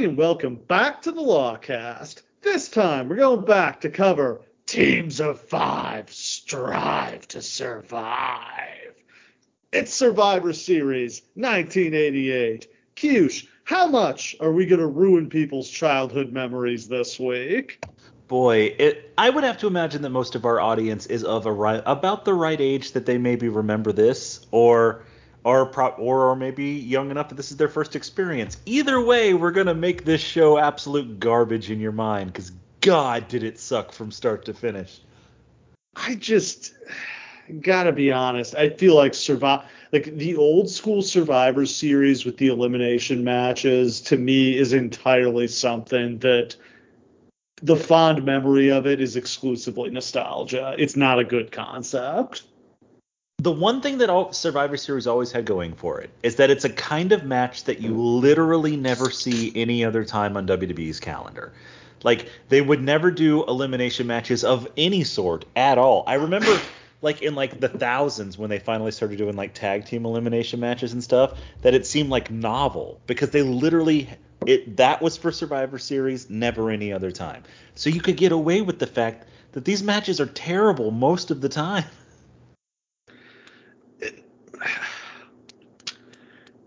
everybody, and welcome back to the Lawcast. This time, we're going back to cover Teams of Five Strive to Survive. It's Survivor Series 1988. Cush, how much are we going to ruin people's childhood memories this week? Boy, it, I would have to imagine that most of our audience is of a right, about the right age that they maybe remember this, or or pro, or maybe young enough that this is their first experience. Either way, we're gonna make this show absolute garbage in your mind because God did it suck from start to finish. I just gotta be honest. I feel like survive like the old school Survivor series with the elimination matches to me is entirely something that the fond memory of it is exclusively nostalgia. It's not a good concept. The one thing that all Survivor Series always had going for it is that it's a kind of match that you literally never see any other time on WWE's calendar. Like they would never do elimination matches of any sort at all. I remember like in like the thousands when they finally started doing like tag team elimination matches and stuff that it seemed like novel because they literally it that was for Survivor Series, never any other time. So you could get away with the fact that these matches are terrible most of the time.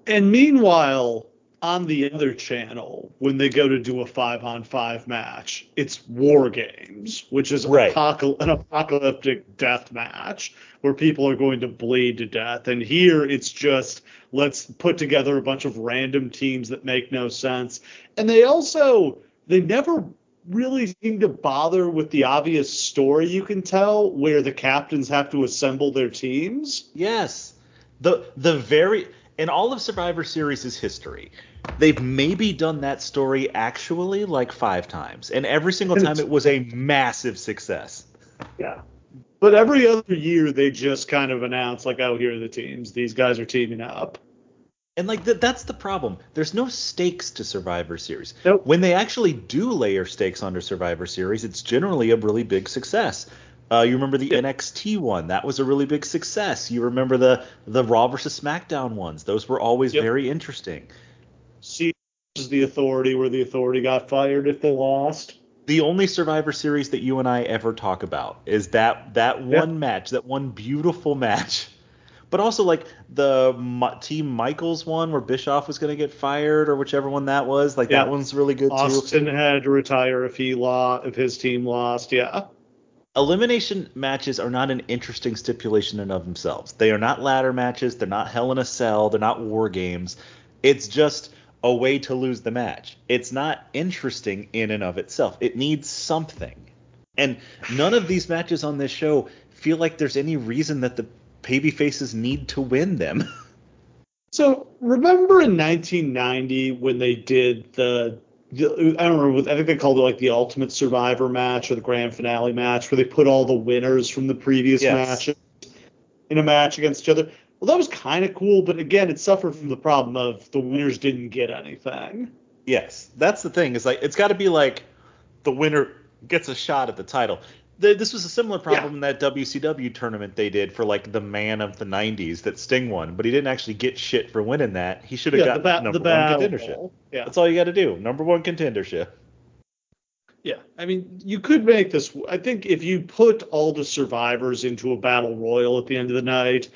And meanwhile, on the other channel, when they go to do a five on five match, it's War Games, which is Right. apocal- an apocalyptic death match where people are going to bleed to death. And here it's just let's put together a bunch of random teams that make no sense. And they also they never really seem to bother with the obvious story you can tell where the captains have to assemble their teams. Yes. The the very in all of Survivor Series' history, they've maybe done that story actually like five times. And every single time it was a massive success. Yeah. But every other year they just kind of announce like, oh, here are the teams. These guys are teaming up. And like th- that's the problem. There's no stakes to Survivor Series. Nope. When they actually do layer stakes onto Survivor Series, it's generally a really big success. Uh, you remember the Yeah. NXT one? That was a really big success. You remember the the Raw versus SmackDown ones? Those were always Yep. very interesting. See is the authority where the authority got fired if they lost. The only Survivor Series that you and I ever talk about is that that one match, that one beautiful match. But also like the Team Michaels one where Bischoff was going to get fired or whichever one that was. Like Yeah. that one's really good too. Austin had to retire if he lost if his team lost. Yeah. Elimination matches are not an interesting stipulation in of themselves. They are not ladder matches. They're not Hell in a Cell. They're not war games. It's just a way to lose the match. It's not interesting in and of itself. It needs something. And none of these matches on this show feel like there's any reason that the baby faces need to win them. So remember in 1990 when they did the, the I don't remember I think they called it like the Ultimate Survivor match or the Grand Finale match where they put all the winners from the previous Yes. matches in a match against each other. Well, that was kind of cool, but again, it suffered from the problem of the winners didn't get anything. Yes, that's the thing. Is like it's got to be like the winner gets a shot at the title. Th- This was a similar problem in that WCW tournament they did for like the man of the 90s that Sting won, but he didn't actually get shit for winning that. He should have Yeah, got the, ba- number the one contendership. Yeah. That's all you got to do. Number one contendership. Yeah, I mean, you could make this. I think if you put all the survivors into a battle royal at the end of the night,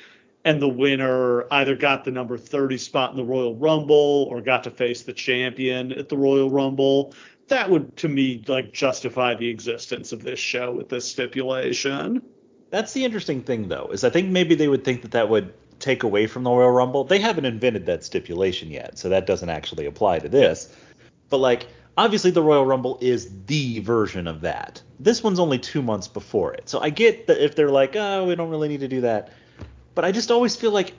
and the winner either got the number 30 spot in the Royal Rumble or got to face the champion at the Royal Rumble, that would, to me, like justify the existence of this show with this stipulation. That's the interesting thing, though, is I think maybe they would think that that would take away from the Royal Rumble. They haven't invented that stipulation yet, so that doesn't actually apply to this. But like, obviously, the Royal Rumble is the version of that. This one's only two months before it, so I get that if they're like, oh, we don't really need to do that. But I just always feel like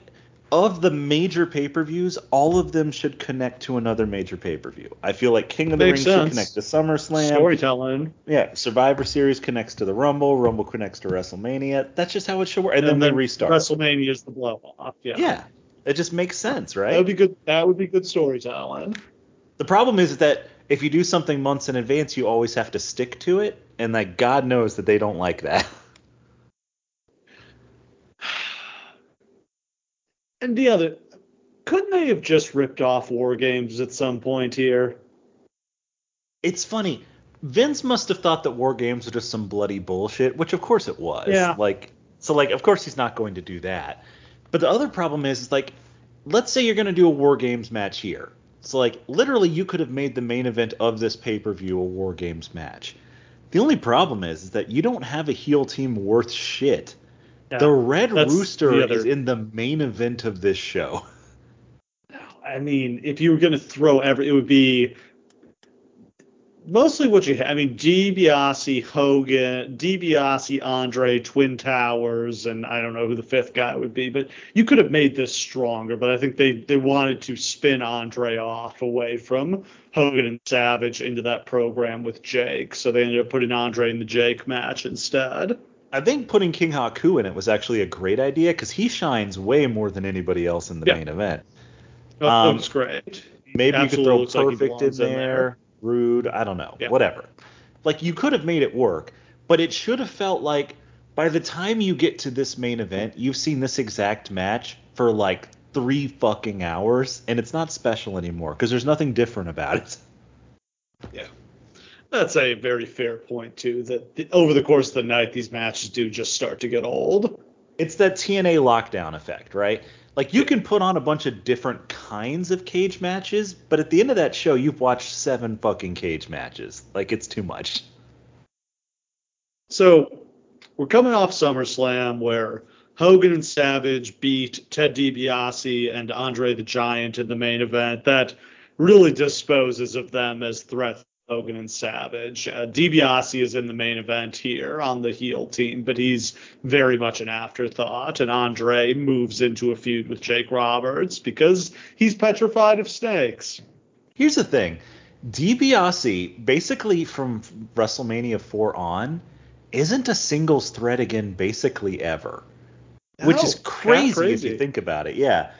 of the major pay-per-views, all of them should connect to another major pay-per-view. I feel like King of the Ring should connect to SummerSlam. Storytelling. Yeah, Survivor Series connects to the Rumble, Rumble connects to WrestleMania. That's just how it should work. And, then, they restart. WrestleMania is the blow off. Yeah. yeah, it just makes sense, right? That would be good. That would be good storytelling. The problem is that if you do something months in advance, you always have to stick to it, and like God knows that they don't like that. And the other, couldn't they have just ripped off War Games at some point here? It's funny. Vince must have thought that War Games were just some bloody bullshit, which of course it was. Yeah. Like, so like, of course he's not going to do that. But the other problem is, is like, let's say you're going to do a War Games match here. So like, literally, you could have made the main event of this pay per view a War Games match. The only problem is, is that you don't have a heel team worth shit. The Red Rooster the is in the main event of this show. I mean, if you were going to throw every, it would be mostly what you have. I mean, DiBiase, Hogan, DiBiase, Andre, Twin Towers, and I don't know who the fifth guy would be, but you could have made this stronger. But I think they they wanted to spin Andre off away from Hogan and Savage into that program with Jake, so they ended up putting Andre in the Jake match instead. I think putting King Haku in it was actually a great idea because he shines way more than anybody else in the Yeah. main event. Oh, Um, that was great. Maybe you could throw looks like he perfect in there, rude, I don't know, Yeah. whatever. Like you could have made it work, but it should have felt like by the time you get to this main event, you've seen this exact match for like three fucking hours, and it's not special anymore because there's nothing different about it. Yeah. That's a very fair point too. That the, over the course of the night, these matches do just start to get old. It's that TNA lockdown effect, right? Like you can put on a bunch of different kinds of cage matches, but at the end of that show, you've watched seven fucking cage matches. Like it's too much. So we're coming off SummerSlam where Hogan and Savage beat Ted DiBiase and Andre the Giant in the main event. That really disposes of them as threats. Hogan and Savage. Uh, DiBiase is in the main event here on the heel team, but he's very much an afterthought. And Andre moves into a feud with Jake Roberts because he's petrified of snakes. Here's the thing. DiBiase, basically from WrestleMania 4 on, isn't a singles threat again basically ever. Which is kinda crazy, if you think about it. Yeah.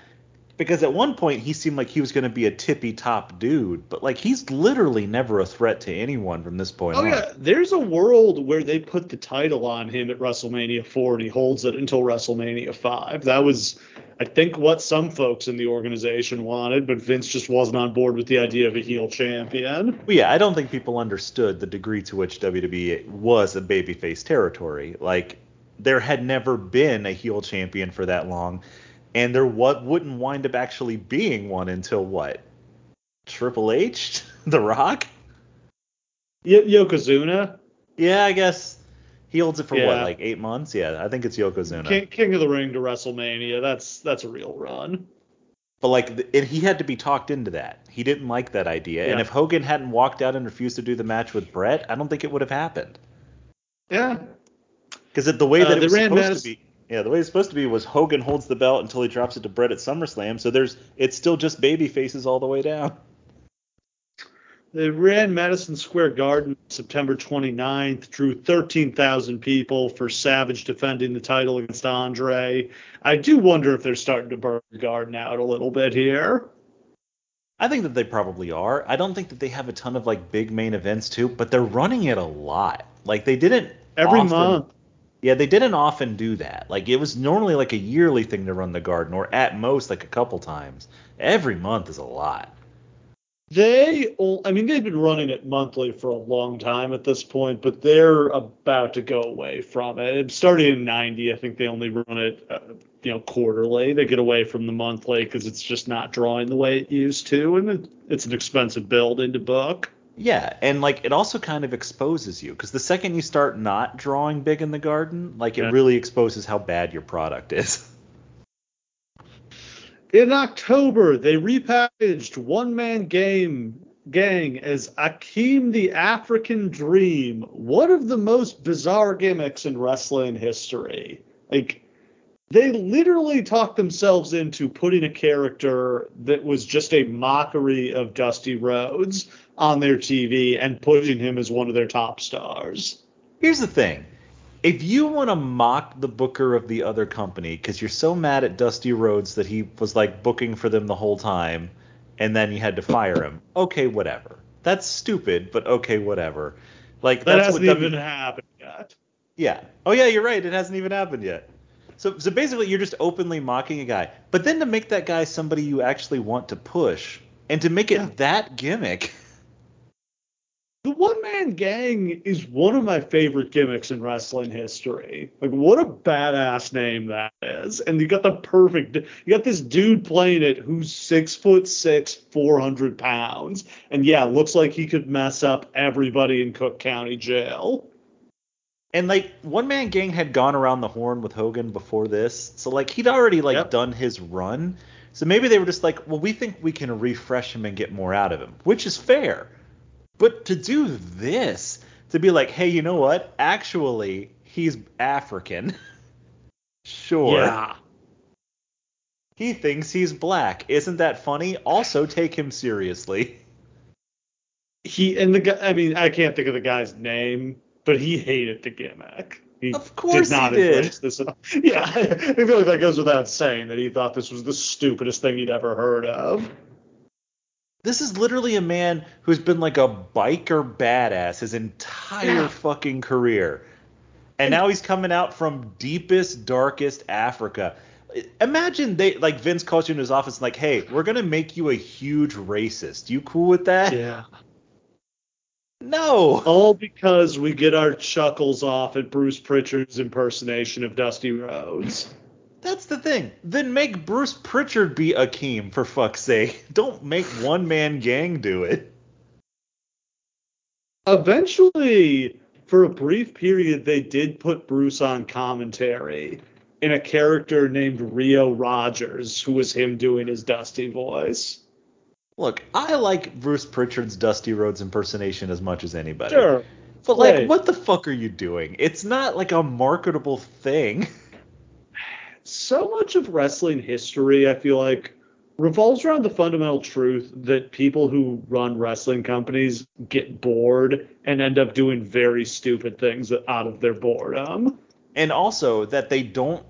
Because at one point he seemed like he was going to be a tippy top dude, but like he's literally never a threat to anyone from this point Oh on. yeah, there's a world where they put the title on him at WrestleMania 4 and he holds it until WrestleMania 5. That was, I think, what some folks in the organization wanted, but Vince just wasn't on board with the idea of a heel champion. But yeah, I don't think people understood the degree to which WWE was a babyface territory. Like there had never been a heel champion for that long, and there what wouldn't wind up actually being one until what? Triple H, The Rock. Y- Yokozuna, Yeah, I guess he holds it for what, like eight months? Yeah, I think it's Yokozuna. King, King of the Ring to WrestleMania. That's that's a real run. But like, and he had to be talked into that. He didn't like that idea. And if Hogan hadn't walked out and refused to do the match with Bret, I don't think it would have happened. Yeah. Because the way Uh, that it was supposed Madison- to be, yeah, the way it's supposed to be was Hogan holds the belt until he drops it to Bret at SummerSlam. So there's, it's still just baby faces all the way down. They ran Madison Square Garden September 29th, drew 13,000 people for Savage defending the title against Andre. I do wonder if they're starting to burn the garden out a little bit here. I think that they probably are. I don't think that they have a ton of like big main events too, but they're running it a lot. Like they didn't Every often- month. Yeah, they didn't often do that. Like it was normally like a yearly thing to run the garden, or at most like a couple times. Every month is a lot. They, I mean, they've been running it monthly for a long time at this point, but they're about to go away from it. Started in '90. I think they only run it, uh, you know, quarterly. They get away from the monthly because it's just not drawing the way it used to, and it, it's an expensive build into book. Yeah, and like it also kind of exposes you because the second you start not drawing big in the garden, like it Yeah. really exposes how bad your product is. In October, they repackaged One Man Game Gang as Akeem the African Dream, one of the most bizarre gimmicks in wrestling history. Like, they literally talked themselves into putting a character that was just a mockery of Dusty Rhodes on their TV and pushing him as one of their top stars. Here's the thing. If you want to mock the booker of the other company because you're so mad at Dusty Rhodes that he was like booking for them the whole time and then you had to fire him, okay, whatever. That's stupid, but okay, whatever. Like That that's hasn't what even W- happened yet. Yeah. Oh yeah, you're right. It hasn't even happened yet. so so basically you're just openly mocking a guy, but then to make that guy somebody you actually want to push, and to make it Yeah. that gimmick. The one man gang is one of my favorite gimmicks in wrestling history. Like, what a badass name that is. And you got the perfect, you got this dude playing it who's six foot six, 400 pounds. And yeah, looks like he could mess up everybody in Cook County Jail. And like one man gang had gone around the horn with Hogan before this, so like he'd already like Yep. done his run. So maybe they were just like, well, we think we can refresh him and get more out of him, which is fair. But to do this, to be like, hey, you know what? Actually, he's African. sure. Yeah. He thinks he's black. Isn't that funny? Also, take him seriously. He, and the guy, I mean, I can't think of the guy's name, but he hated the gimmick. He Of course did not he did. this at all. Yeah, I feel like that goes without saying that he thought this was the stupidest thing he'd ever heard of. This is literally a man who's been like a biker badass his entire Yeah. fucking career. And now he's coming out from deepest, darkest Africa. Imagine they like Vince calls you in his office and like, hey, we're gonna make you a huge racist. You cool with that? Yeah. No. All because we get our chuckles off at Bruce Pritchard's impersonation of Dusty Rhodes. That's the thing. Then make Bruce Pritchard be Akeem for fuck's sake. Don't make one man gang do it. Eventually, for a brief period, they did put Bruce on commentary in a character named Rio Rogers, who was him doing his Dusty voice. Look, I like Bruce Pritchard's Dusty Rhodes impersonation as much as anybody. Sure. But like, what the fuck are you doing? It's not like a marketable thing. so much of wrestling history, I feel like, revolves around the fundamental truth that people who run wrestling companies get bored and end up doing very stupid things out of their boredom. And also that they don't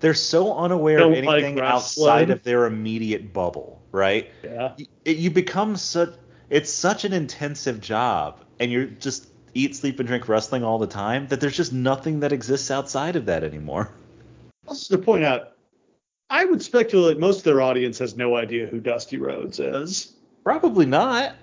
they're so unaware Don't of anything wrestling. outside of their immediate bubble, right? Yeah. Y- It, you become such it's such an intensive job and you're just eat, sleep and drink wrestling all the time that there's just nothing that exists outside of that anymore. Also to point out, I would speculate most of their audience has no idea who Dusty Rhodes is. Probably not.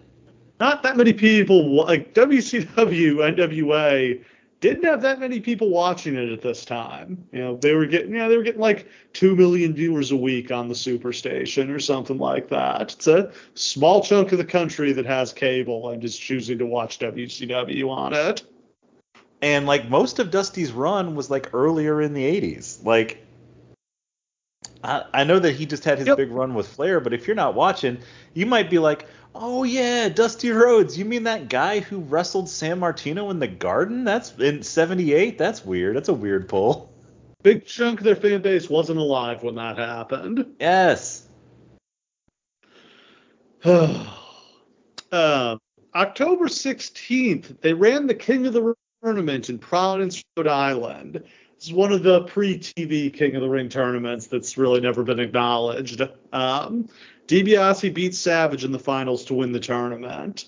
Not that many people like WCW, NWA didn't have that many people watching it at this time. You know, they were getting yeah, they were getting like two million viewers a week on the Superstation or something like that. It's a small chunk of the country that has cable and is choosing to watch WCW on it. And like most of Dusty's run was like earlier in the 80s. Like I, I know that he just had his Yep. big run with Flair, but if you're not watching, you might be like, "Oh yeah, Dusty Rhodes. You mean that guy who wrestled Sammartino in the Garden? That's in '78. That's weird. That's a weird pull." Big chunk of their fan base wasn't alive when that happened. Yes. uh, October 16th, they ran the King of the tournament in Providence, Rhode Island. This is one of the pre-TV King of the Ring tournaments that's really never been acknowledged. Um, DiBiase beat Savage in the finals to win the tournament.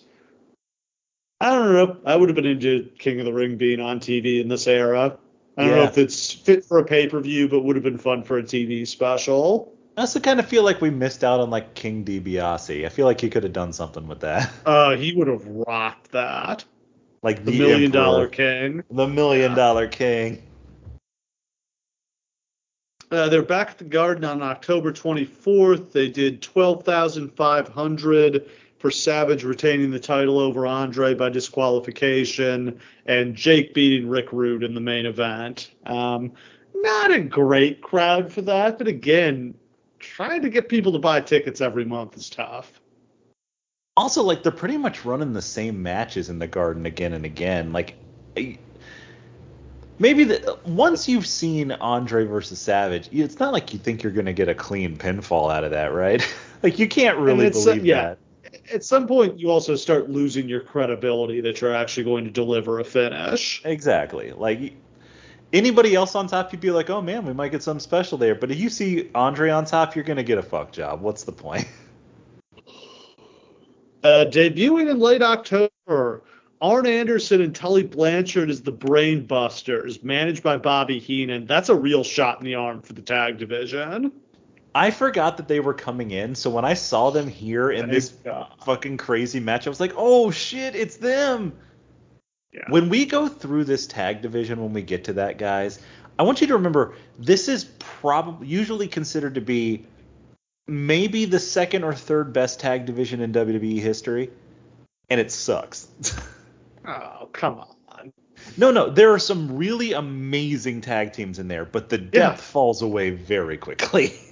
I don't know. I would have been into King of the Ring being on TV in this era. I don't know if it's fit for a pay-per-view, but would have been fun for a TV special. I also kind of feel like we missed out on like King DiBiase. I feel like he could have done something with that. Uh, he would have rocked that. Like The, the, Million Emperor. Dollar King. The Million. Dollar King. Uh, they're back at the Garden on October 24th. They did 12,500 for Savage retaining the title over Andre by disqualification, and Jake beating Rick Rude in the main event. Um, not a great crowd for that, but again, trying to get people to buy tickets every month is tough. Also, like they're pretty much running the same matches in the Garden again and again. Like, maybe the, once you've seen Andre versus Savage, it's not like you think you're gonna get a clean pinfall out of that, right? like you can't really uh, believe yeah. that. At some point, you also start losing your credibility that you're actually going to deliver a finish. Exactly. Like anybody else on top, you'd be like, oh man, we might get something special there. But if you see Andre on top, you're gonna get a fuck job. What's the point? Uh, debuting in late October, Arn Anderson and Tully Blanchard as the Brain Busters, managed by Bobby Heenan. That's a real shot in the arm for the tag division. I forgot that they were coming in, so when I saw them here in this fucking crazy match, I was like, "Oh shit, it's them!" Yeah. When we go through this tag division, when we get to that, guys, I want you to remember this is probably usually considered to be maybe the second or third best tag division in WWE history, and it sucks. oh come on. No, no, there are some really amazing tag teams in there, but the depth yeah. falls away very quickly.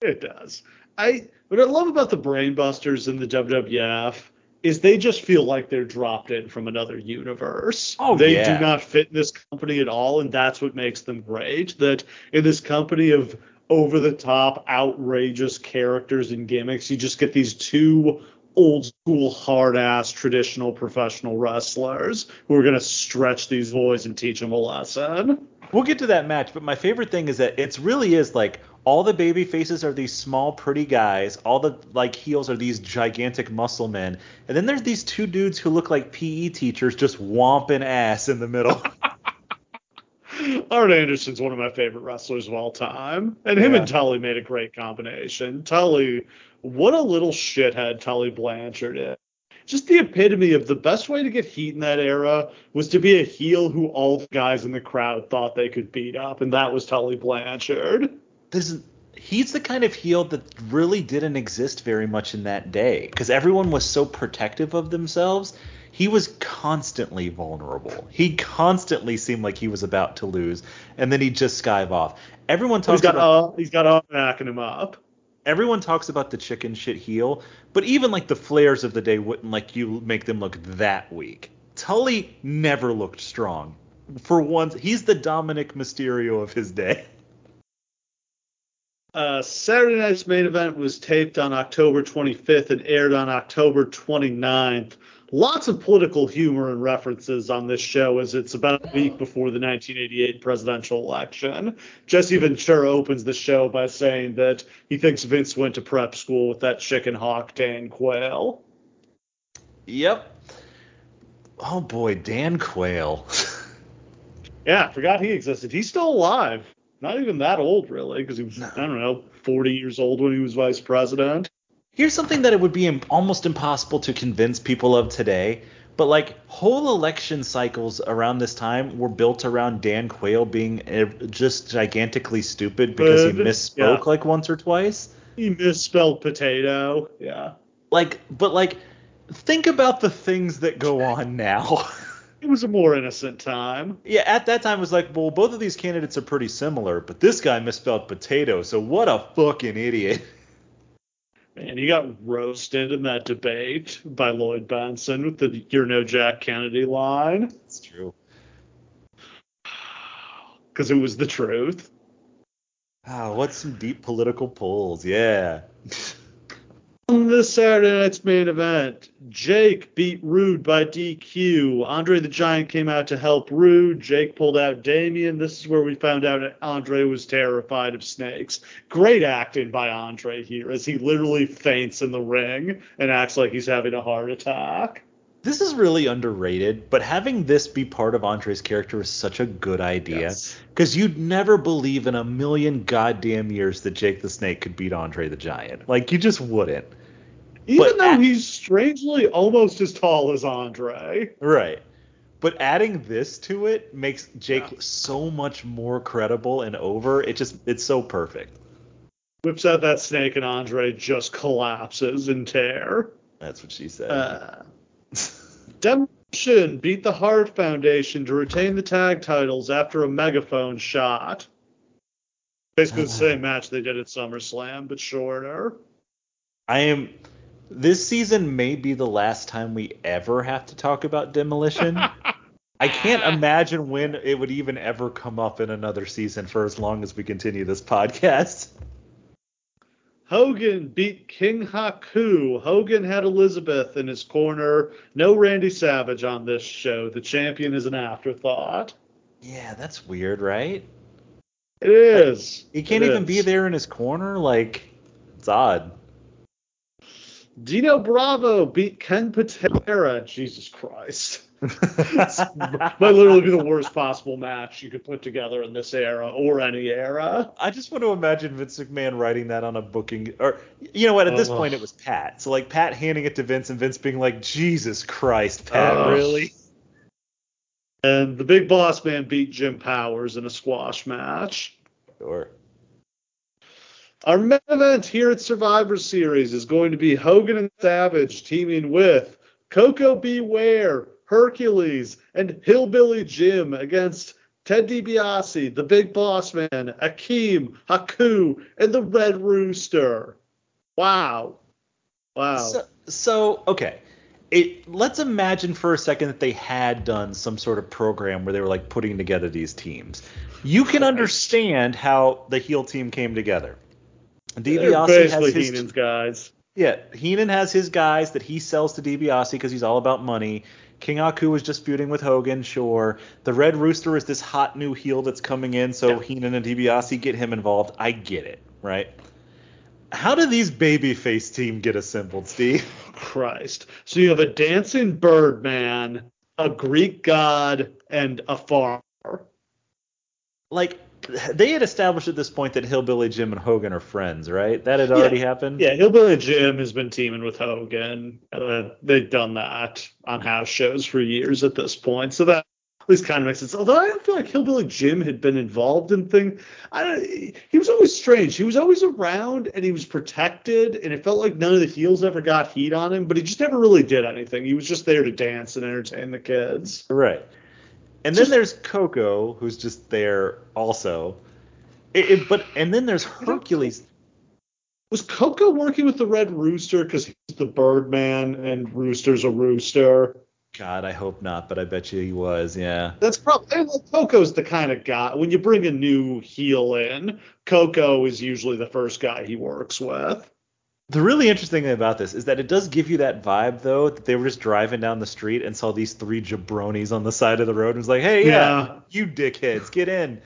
It does. I what I love about the Brainbusters in the WWF is they just feel like they're dropped in from another universe. Oh, they yeah. do not fit in this company at all, and that's what makes them great. That in this company of over the top, outrageous characters and gimmicks, you just get these two old school, hard ass, traditional professional wrestlers who are going to stretch these boys and teach them a lesson. We'll get to that match, but my favorite thing is that it really is like all the baby faces are these small, pretty guys. All the like heels are these gigantic muscle men, and then there's these two dudes who look like PE teachers just womping ass in the middle. Arn Anderson's one of my favorite wrestlers of all time, and him yeah. and Tully made a great combination. Tully, what a little shithead Tully Blanchard is. Just the epitome of the best way to get heat in that era was to be a heel who all the guys in the crowd thought they could beat up, and that was Tully Blanchard this he's the kind of heel that really didn't exist very much in that day because everyone was so protective of themselves. He was constantly vulnerable. He constantly seemed like he was about to lose, and then he'd just skive off. Everyone talks he's got about he's got all backing him up. Everyone talks about the chicken shit heel, but even like the Flairs of the day wouldn't like you make them look that weak. Tully never looked strong. For once, he's the Dominik Mysterio of his day. Uh, Saturday night's main event was taped on October 25th and aired on October 29th. Lots of political humor and references on this show as it's about a week before the 1988 presidential election. Jesse Ventura opens the show by saying that he thinks Vince went to prep school with that chicken hawk Dan Quayle. Yep. Oh boy, Dan Quayle. yeah, I forgot he existed. He's still alive not even that old really, because he was no. I don't know 40 years old when he was vice president. Here's something that it would be almost impossible to convince people of today, but like whole election cycles around this time were built around Dan Quayle being just gigantically stupid because he misspoke yeah. like once or twice. He misspelled potato. Yeah. Like, but like, think about the things that go on now. it was a more innocent time. Yeah, at that time it was like, well, both of these candidates are pretty similar, but this guy misspelled potato, so what a fucking idiot. Man, he got roasted in that debate by Lloyd Bentsen with the "You're no Jack Kennedy" line. It's true. Because it was the truth. Ah, what's some deep political pulls? Yeah. On this Saturday night's main event, Jake beat Rude by DQ. Andre the Giant came out to help Rude. Jake pulled out Damien. This is where we found out Andre was terrified of snakes. Great acting by Andre here as he literally faints in the ring and acts like he's having a heart attack. This is really underrated, but having this be part of Andre's character is such a good idea because yes. you'd never believe in a million goddamn years that Jake the Snake could beat Andre the Giant. Like you just wouldn't. Even but though at, he's strangely almost as tall as Andre. Right. But adding this to it makes Jake yeah. so much more credible and over. It just it's so perfect. Whips out that snake and Andre just collapses in tear. That's what she said. Uh, Demolition beat the Hart Foundation to retain the tag titles after a megaphone shot. Basically the ah. same match they did at SummerSlam, but shorter. I am this season may be the last time we ever have to talk about demolition. I can't imagine when it would even ever come up in another season for as long as we continue this podcast. Hogan beat King Haku. Hogan had Elizabeth in his corner. No Randy Savage on this show. The champion is an afterthought. Yeah, that's weird, right? It is. He can't it even is. be there in his corner. Like, it's odd. Dino Bravo beat Ken Patera. Jesus Christ. Might literally be the worst possible match you could put together in this era or any era. I just want to imagine Vince McMahon writing that on a booking, or you know what? At this Oh. point, it was Pat. So like Pat handing it to Vince, and Vince being like, "Jesus Christ, Pat, Ugh. really?" And the big boss man beat Jim Powers in a squash match. Sure. Our main event here at Survivor Series is going to be Hogan and Savage teaming with Koko B. Ware, Hercules, and Hillbilly Jim against Ted DiBiase, the Big Boss Man, Akeem, Haku, and the Red Rooster. Wow. Wow. So, so okay. It, let's imagine for a second that they had done some sort of program where they were like putting together these teams. You can understand how the heel team came together. DiBiase basically has his Heenan's guys. Yeah, Heenan has his guys that he sells to DiBiase because he's all about money. King Haku was just feuding with Hogan, sure. The Red Rooster is this hot new heel that's coming in, so Yeah. Heenan and DiBiase get him involved. I get it, right? How do these babyface team get assembled, Steve? Christ. So you have a dancing Birdman, a Greek god, and a farmer. Like they had established at this point that Hillbilly Jim and Hogan are friends, right? That had already happened. Yeah, Hillbilly Jim has been teaming with Hogan. Uh, they've done that on house shows for years at this point, so that at least kind of makes sense. Although I don't feel like Hillbilly Jim had been involved in things. I don't. He was always strange. He was always around and he was protected, and it felt like none of the heels ever got heat on him. But he just never really did anything. He was just there to dance and entertain the kids. Right. And then there's Koko, who's just there also. It, it- but and then there's Hercules. Was Koko working with the Red Rooster because he's the Birdman and Rooster's a rooster? God, I hope not, but I bet you he was. Yeah. That's probably Koko's the kind of guy when you bring a new heel in, Koko is usually the first guy he works with. The really interesting thing about this is that it does give you that vibe, though, that they were just driving down the street and saw these three jabronis on the side of the road and was like, hey, yeah, Yeah. you dickheads, get in.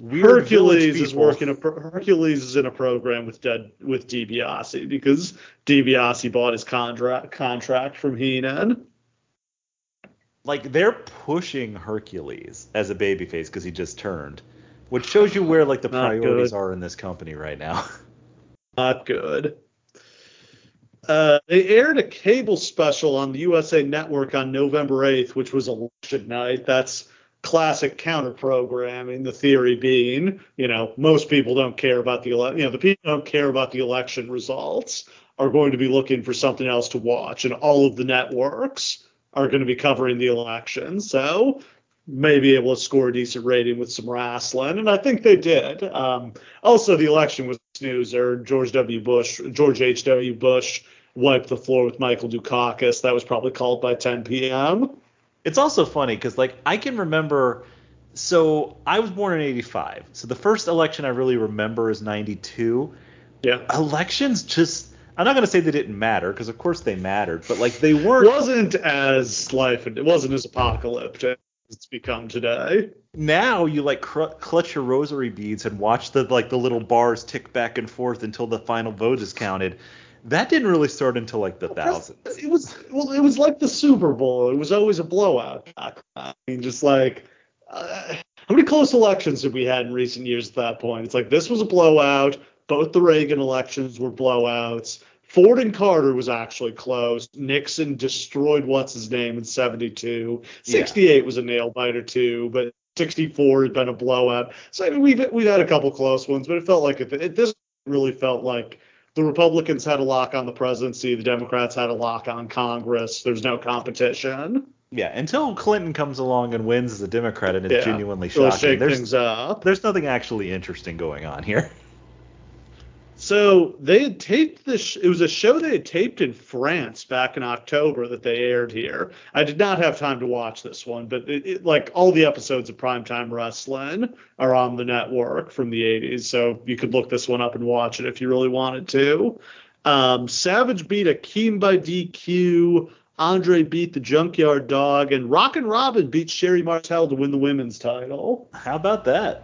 Weird Hercules is working a pro- Hercules is in a program with Dead with DiBiase because DiBiase bought his contract contract from Heenan. Like, they're pushing Hercules as a babyface because he just turned, which shows you where, like, the Not priorities good. are in this company right now. Not good. Uh, they aired a cable special on the USA Network on November 8th, which was election night. That's classic counter programming. The theory being, you know, most people don't care about the ele- you know the people don't care about the election results are going to be looking for something else to watch, and all of the networks are going to be covering the election. So may be able to score a decent rating with some wrestling, and I think they did. Um, also, the election was snoozer. George W. Bush, George H. W. Bush wiped the floor with Michael Dukakis. That was probably called by 10 p.m. It's also funny because like I can remember. So I was born in '85. So the first election I really remember is '92. Yeah. Elections just. I'm not gonna say they didn't matter because of course they mattered, but like they weren't. wasn't as life, it wasn't as apocalyptic as it's become today. Now you like cr- clutch your rosary beads and watch the like the little bars tick back and forth until the final vote is counted. That didn't really start until like the thousands. It was well, it was like the Super Bowl. It was always a blowout. I mean, just like uh, how many close elections have we had in recent years at that point? It's like this was a blowout. Both the Reagan elections were blowouts. Ford and Carter was actually close. Nixon destroyed what's his name in 72. 68 was a nail biter too, but 64 had been a blowout. So I mean, we've we've had a couple close ones, but it felt like it, it this really felt like the Republicans had a lock on the presidency, the Democrats had a lock on Congress. There's no competition. Yeah, until Clinton comes along and wins as a Democrat and it's Yeah. genuinely shocking. shake There's things up. there's nothing actually interesting going on here. So they had taped this. It was a show they had taped in France back in October that they aired here. I did not have time to watch this one, but it, it, like all the episodes of Primetime Wrestling are on the network from the 80s, so you could look this one up and watch it if you really wanted to. Um, Savage beat Akeem by DQ. Andre beat the Junkyard Dog, and Rockin' Robin beat Sherri Martel to win the women's title. How about that?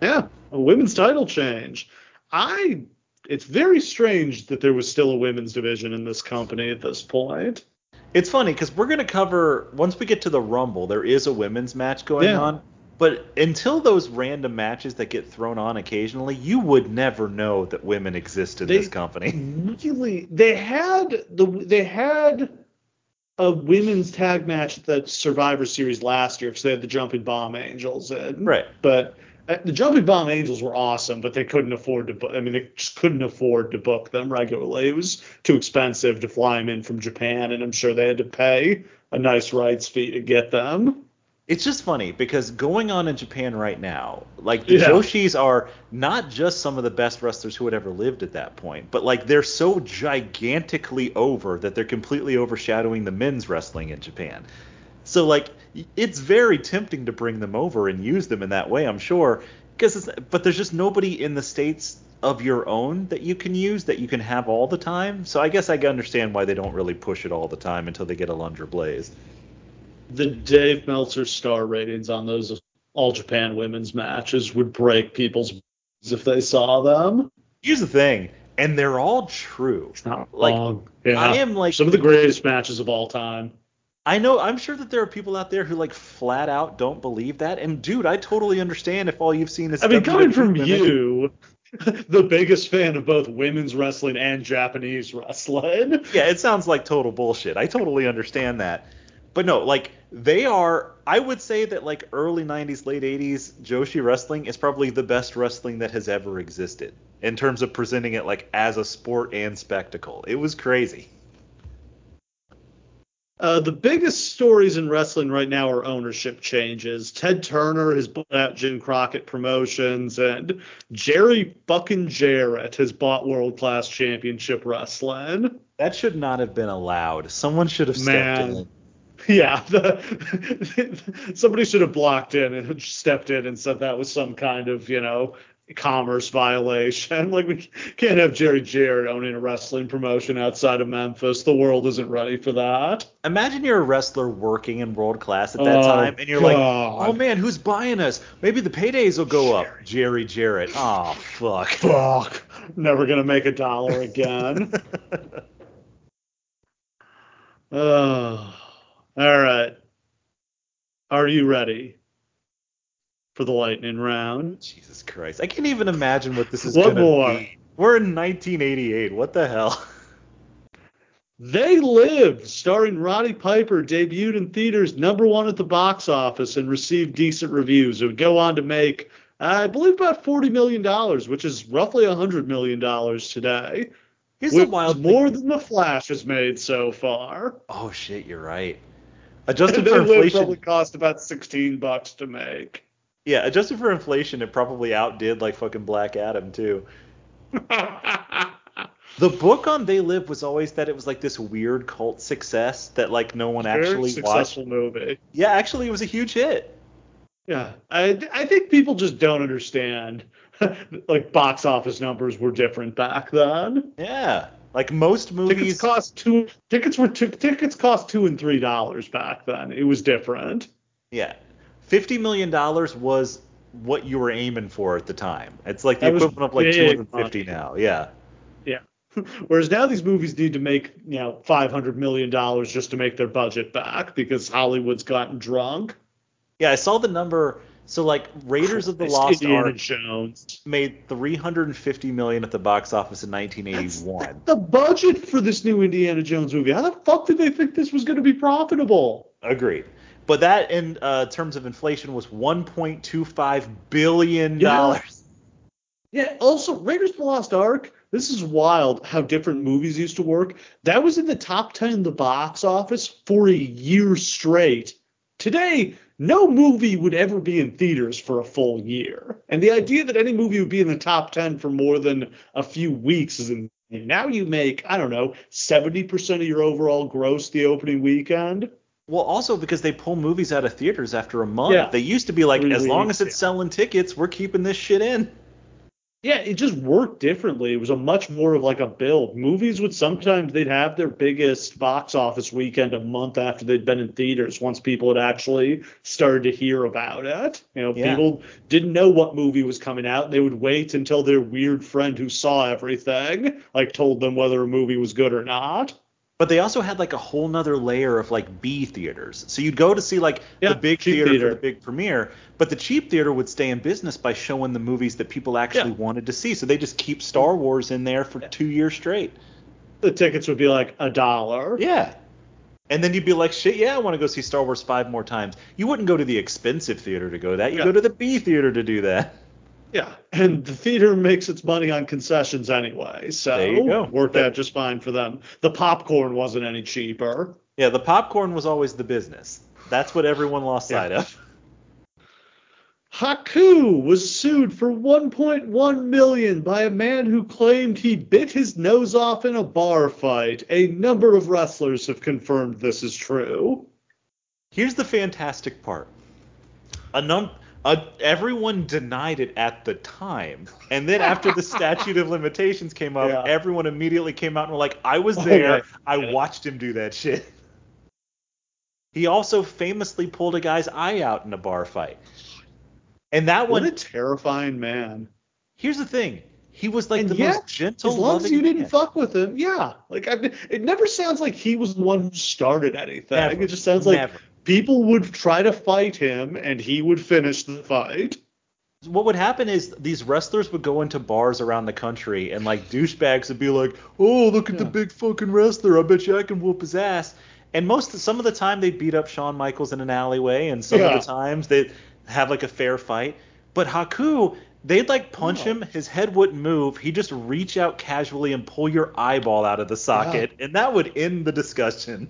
Yeah, a women's title change. I it's very strange that there was still a women's division in this company at this point. It's funny because we're gonna cover once we get to the Rumble, there is a women's match going Yeah. on. But until those random matches that get thrown on occasionally, you would never know that women exist in They- this company. Really, they had the they had a women's tag match at the Survivor Series last year because they had the Jumping Bomb Angels in. Right. But Uh, the Jumping Bomb Angels were awesome, but they couldn't afford to. book I mean, they just couldn't afford to book them regularly. It was too expensive to fly them in from Japan, and I'm sure they had to pay a nice rights fee to get them. It's just funny because going on in Japan right now, like the Yeah. Joshis are not just some of the best wrestlers who had ever lived at that point, but like they're so gigantically over that they're completely overshadowing the men's wrestling in Japan. So like it's very tempting to bring them over and use them in that way, I'm sure, because but there's just nobody in the states of your own that you can use that you can have all the time. So I guess I can understand why they don't really push it all the time until they get Alundra Blayze. The Dave Meltzer star ratings on those All Japan women's matches would break people's if they saw them. Here's the thing, and they're all true. It's not Like, wrong. Yeah. I am like some of the greatest matches of all time. I know I'm sure that there are people out there who like flat out don't believe that. And dude, I totally understand if all you've seen is I mean, coming from women. you, the biggest fan of both women's wrestling and Japanese wrestling. Yeah, it sounds like total bullshit. I totally understand that. But no, like they are I would say that like early 90s, late 80s Joshi wrestling is probably the best wrestling that has ever existed in terms of presenting it like as a sport and spectacle. It was crazy. Uh, the biggest stories in wrestling right now are ownership changes. Ted Turner has bought out Jim Crockett Promotions, and Jerry fucking Jarrett has bought World Class Championship Wrestling. That should not have been allowed. Someone should have stepped Man. in. Yeah, the, somebody should have blocked in and stepped in and said that was some kind of, you know, commerce violation. Like we can't have Jerry Jarrett owning a wrestling promotion outside of Memphis. The world isn't ready for that. Imagine you're a wrestler working in world class at that Oh, time, and you're like, "Oh man, who's buying us? Maybe the paydays will go up." Jerry Jarrett. Oh fuck. Fuck. Never gonna make a dollar again. oh. All right. Are you ready for the lightning round? Jesus Christ, I can't even imagine what this is gonna more. be. We're in 1988. What the hell? They Lived, starring Roddy Piper, debuted in theaters, number one at the box office, and received decent reviews. It would go on to make, I believe, about $40 million, which is roughly $100 million today. Here's which wild is thing. more than The Flash has made so far. Oh shit, you're right. Adjusted for inflation, probably cost about 16 bucks to make. Yeah, adjusted for inflation, it probably outdid like fucking Black Adam too. The book on They Live was always that it was like this weird cult success that like no one Very actually watched. successful movie. Yeah, actually, it was a huge hit. Yeah, I I think people just don't understand. like box office numbers were different back then. Yeah, like most Tickets movies. cost two. Tickets were two, tickets cost two and three dollars back then. It was different. Yeah, fifty million dollars was what you were aiming for at the time. It's like the That equivalent of like two hundred fifty now. Yeah. Yeah. Whereas now these movies need to make you know five hundred million dollars just to make their budget back because Hollywood's gotten drunk. Yeah, I saw the number. So like Raiders of the Lost Indiana Ark Jones. made 350 million at the box office in 1981. That's The budget for this new Indiana Jones movie. How the fuck did they think this was going to be profitable? Agreed. But that in uh, terms of inflation was 1.25 billion Yeah. dollars. Yeah. Also, Raiders of the Lost Ark. This is wild how different movies used to work. That was in the top ten in the box office for a year straight. Today, no movie would ever be in theaters for a full year. And the idea that any movie would be in the top ten for more than a few weeks is insane. Now you make, I don't know, 70% of your overall gross the opening weekend. Well, also because they pull movies out of theaters after a month. Yeah. They used to be like, Three as long as it's yeah. selling tickets, we're keeping this shit in. Yeah, it just worked differently. It was a much more of like a build. Movies would sometimes they'd have their biggest box office weekend a month after they'd been in theaters once people had actually started to hear about it. You know, Yeah. people didn't know what movie was coming out. They would wait until their weird friend who saw everything like told them whether a movie was good or not. But they also had like a whole nother layer of like B theaters. So you'd go to see like Yeah, the big theater, theater. for the big premiere, but the cheap theater would stay in business by showing the movies that people actually Yeah. wanted to see. So they just keep Star Wars in there for two years straight. The tickets would be like a dollar. Yeah. And then you'd be like, shit, yeah, I want to go see Star Wars five more times. You wouldn't go to the expensive theater to go that. You Yeah. go to the B theater to do that. Yeah, and the theater makes its money on concessions anyway, so There you go. worked That- out just fine for them. The popcorn wasn't any cheaper. Yeah, the popcorn was always the business. That's what everyone lost Yeah. sight of. Haku was sued for 1.1 million by a man who claimed he bit his nose off in a bar fight. A number of wrestlers have confirmed this is true. Here's the fantastic part. A num a, everyone denied it at the time, and then after the statute of limitations came up, Yeah. everyone immediately came out and were like, "I was Oh, there. yeah. I watched him do that shit." He also famously pulled a guy's eye out in a bar fight. And that What one, a terrifying man. here's the thing. He was like And the yet, most gentle, As long as you didn't fuck with him, yeah. Like I, it never sounds like he was the one who started anything. Never. It just sounds like Never. People would try to fight him and he would finish the fight. what would happen is these wrestlers would go into bars around the country and like douchebags would be like, "Oh, look at the big fucking wrestler! I bet you I can whoop his ass." And most some of the time they'd beat up Shawn Michaels in an alleyway, and some Yeah. of the times they'd have like a fair fight. But Haku, they'd like punch No. him, his head wouldn't move. He'd just reach out casually and pull your eyeball out of the socket, and that would end the discussion.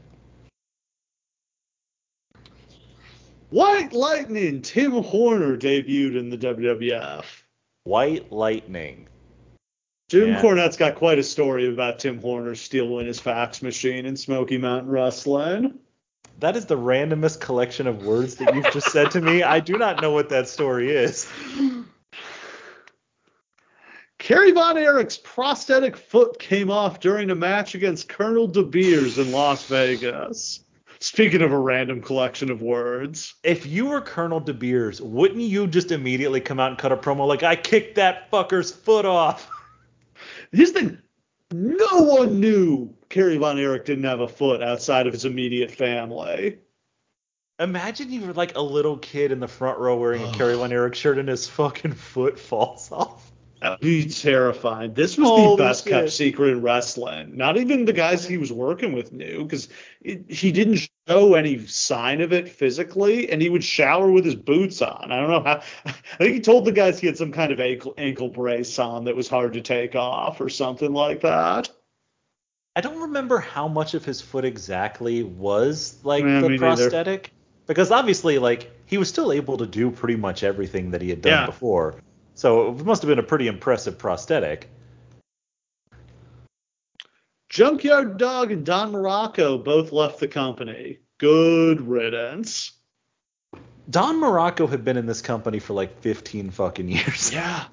White Lightning Tim Horner debuted in the WWF. White Lightning. Jim Yeah. Cornette's got quite a story about Tim Horner stealing his fax machine in Smoky Mountain Wrestling. That is the randomest collection of words that you've just said to me. I do not know what that story is. Kerry Von Erich's prosthetic foot came off during a match against Colonel De Beers in Las Vegas. Speaking of a random collection of words. If you were Colonel De Beers, wouldn't you just immediately come out and cut a promo like I kicked that fucker's foot off? Here's the thing. No one knew Kerry Von Erich didn't have a foot outside of his immediate family. Imagine you were like a little kid in the front row wearing a Kerry Von Erich shirt and his fucking foot falls off. Be terrifying. This was Holy the oh, best kept secret in wrestling. Not even the guys he was working with knew because he didn't show any sign of it physically, and he would shower with his boots on. I don't know how. I think he told the guys he had some kind of ankle, ankle brace on that was hard to take off or something like that. I don't remember how much of his foot exactly was like Yeah, the me neither. prosthetic. Because obviously, like, he was still able to do pretty much everything that he had done Yeah. before. So it must have been a pretty impressive prosthetic. Junkyard Dog and Don Muraco both left the company. Good riddance. Don Muraco had been in this company for like 15 fucking years. Yeah.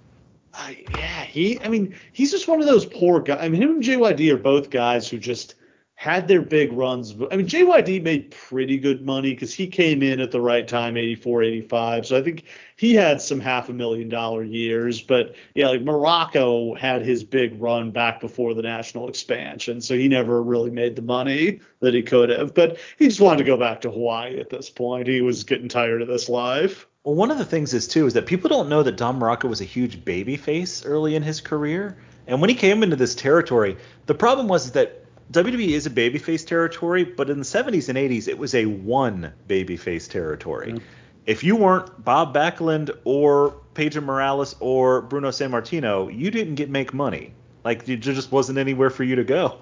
Uh, yeah, he. I mean, he's just one of those poor guys. I mean, him and JYD are both guys who just had their big runs. I mean, JYD made pretty good money because he came in at the right time, 84, 85. So I think he had some half a million dollar years. But yeah, like Muraco had his big run back before the national expansion. So he never really made the money that he could have. But he just wanted to go back to Hawaii at this point. He was getting tired of this life. Well, one of the things is too is that people don't know that Don Muraco was a huge baby face early in his career. And when he came into this territory, the problem was that WWE is a babyface territory, but in the 70s and 80s, it was a one babyface territory. Mm. If you weren't Bob Backlund or Pedro Morales or Bruno Sammartino, you didn't get make money. Like there just wasn't anywhere for you to go.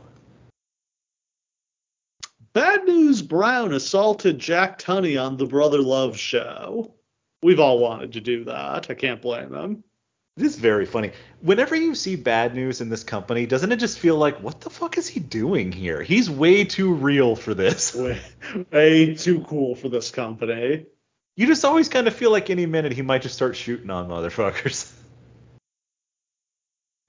Bad News Brown assaulted Jack Tunney on the Brother Love show. We've all wanted to do that. I can't blame him. It is very funny. Whenever you see bad news in this company, doesn't it just feel like, what the fuck is he doing here? He's way too real for this. Way, way too cool for this company. You just always kind of feel like any minute he might just start shooting on motherfuckers.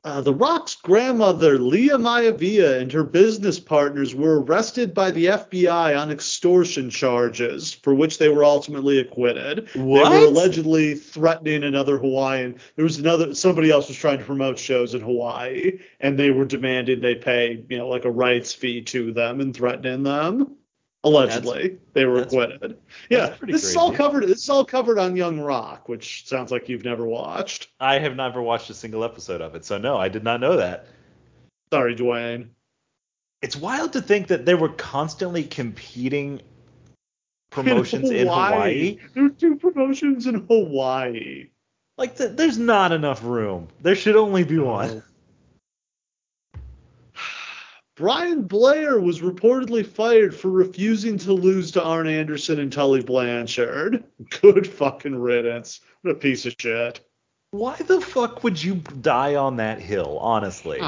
Uh, the Rock's grandmother, Lia Maivia, and her business partners were arrested by the FBI on extortion charges, for which they were ultimately acquitted. What? They were allegedly threatening another Hawaiian. There was another somebody else was trying to promote shows in Hawaii, and they were demanding they pay, you know, like a rights fee to them and threatening them. Allegedly, they were that's- acquitted. Yeah, that's this is all covered. This is all covered on Young Rock, which sounds like you've never watched. I have never watched a single episode of it, so no, I did not know that. Sorry, Dwayne. It's wild to think that they were constantly competing promotions in Hawaii. There are two promotions in Hawaii. Like, th- there's not enough room. There should only be oh, one. Brian Blair was reportedly fired for refusing to lose to Arn Anderson and Tully Blanchard. Good fucking riddance. What a piece of shit. Why the fuck would you die on that hill, honestly?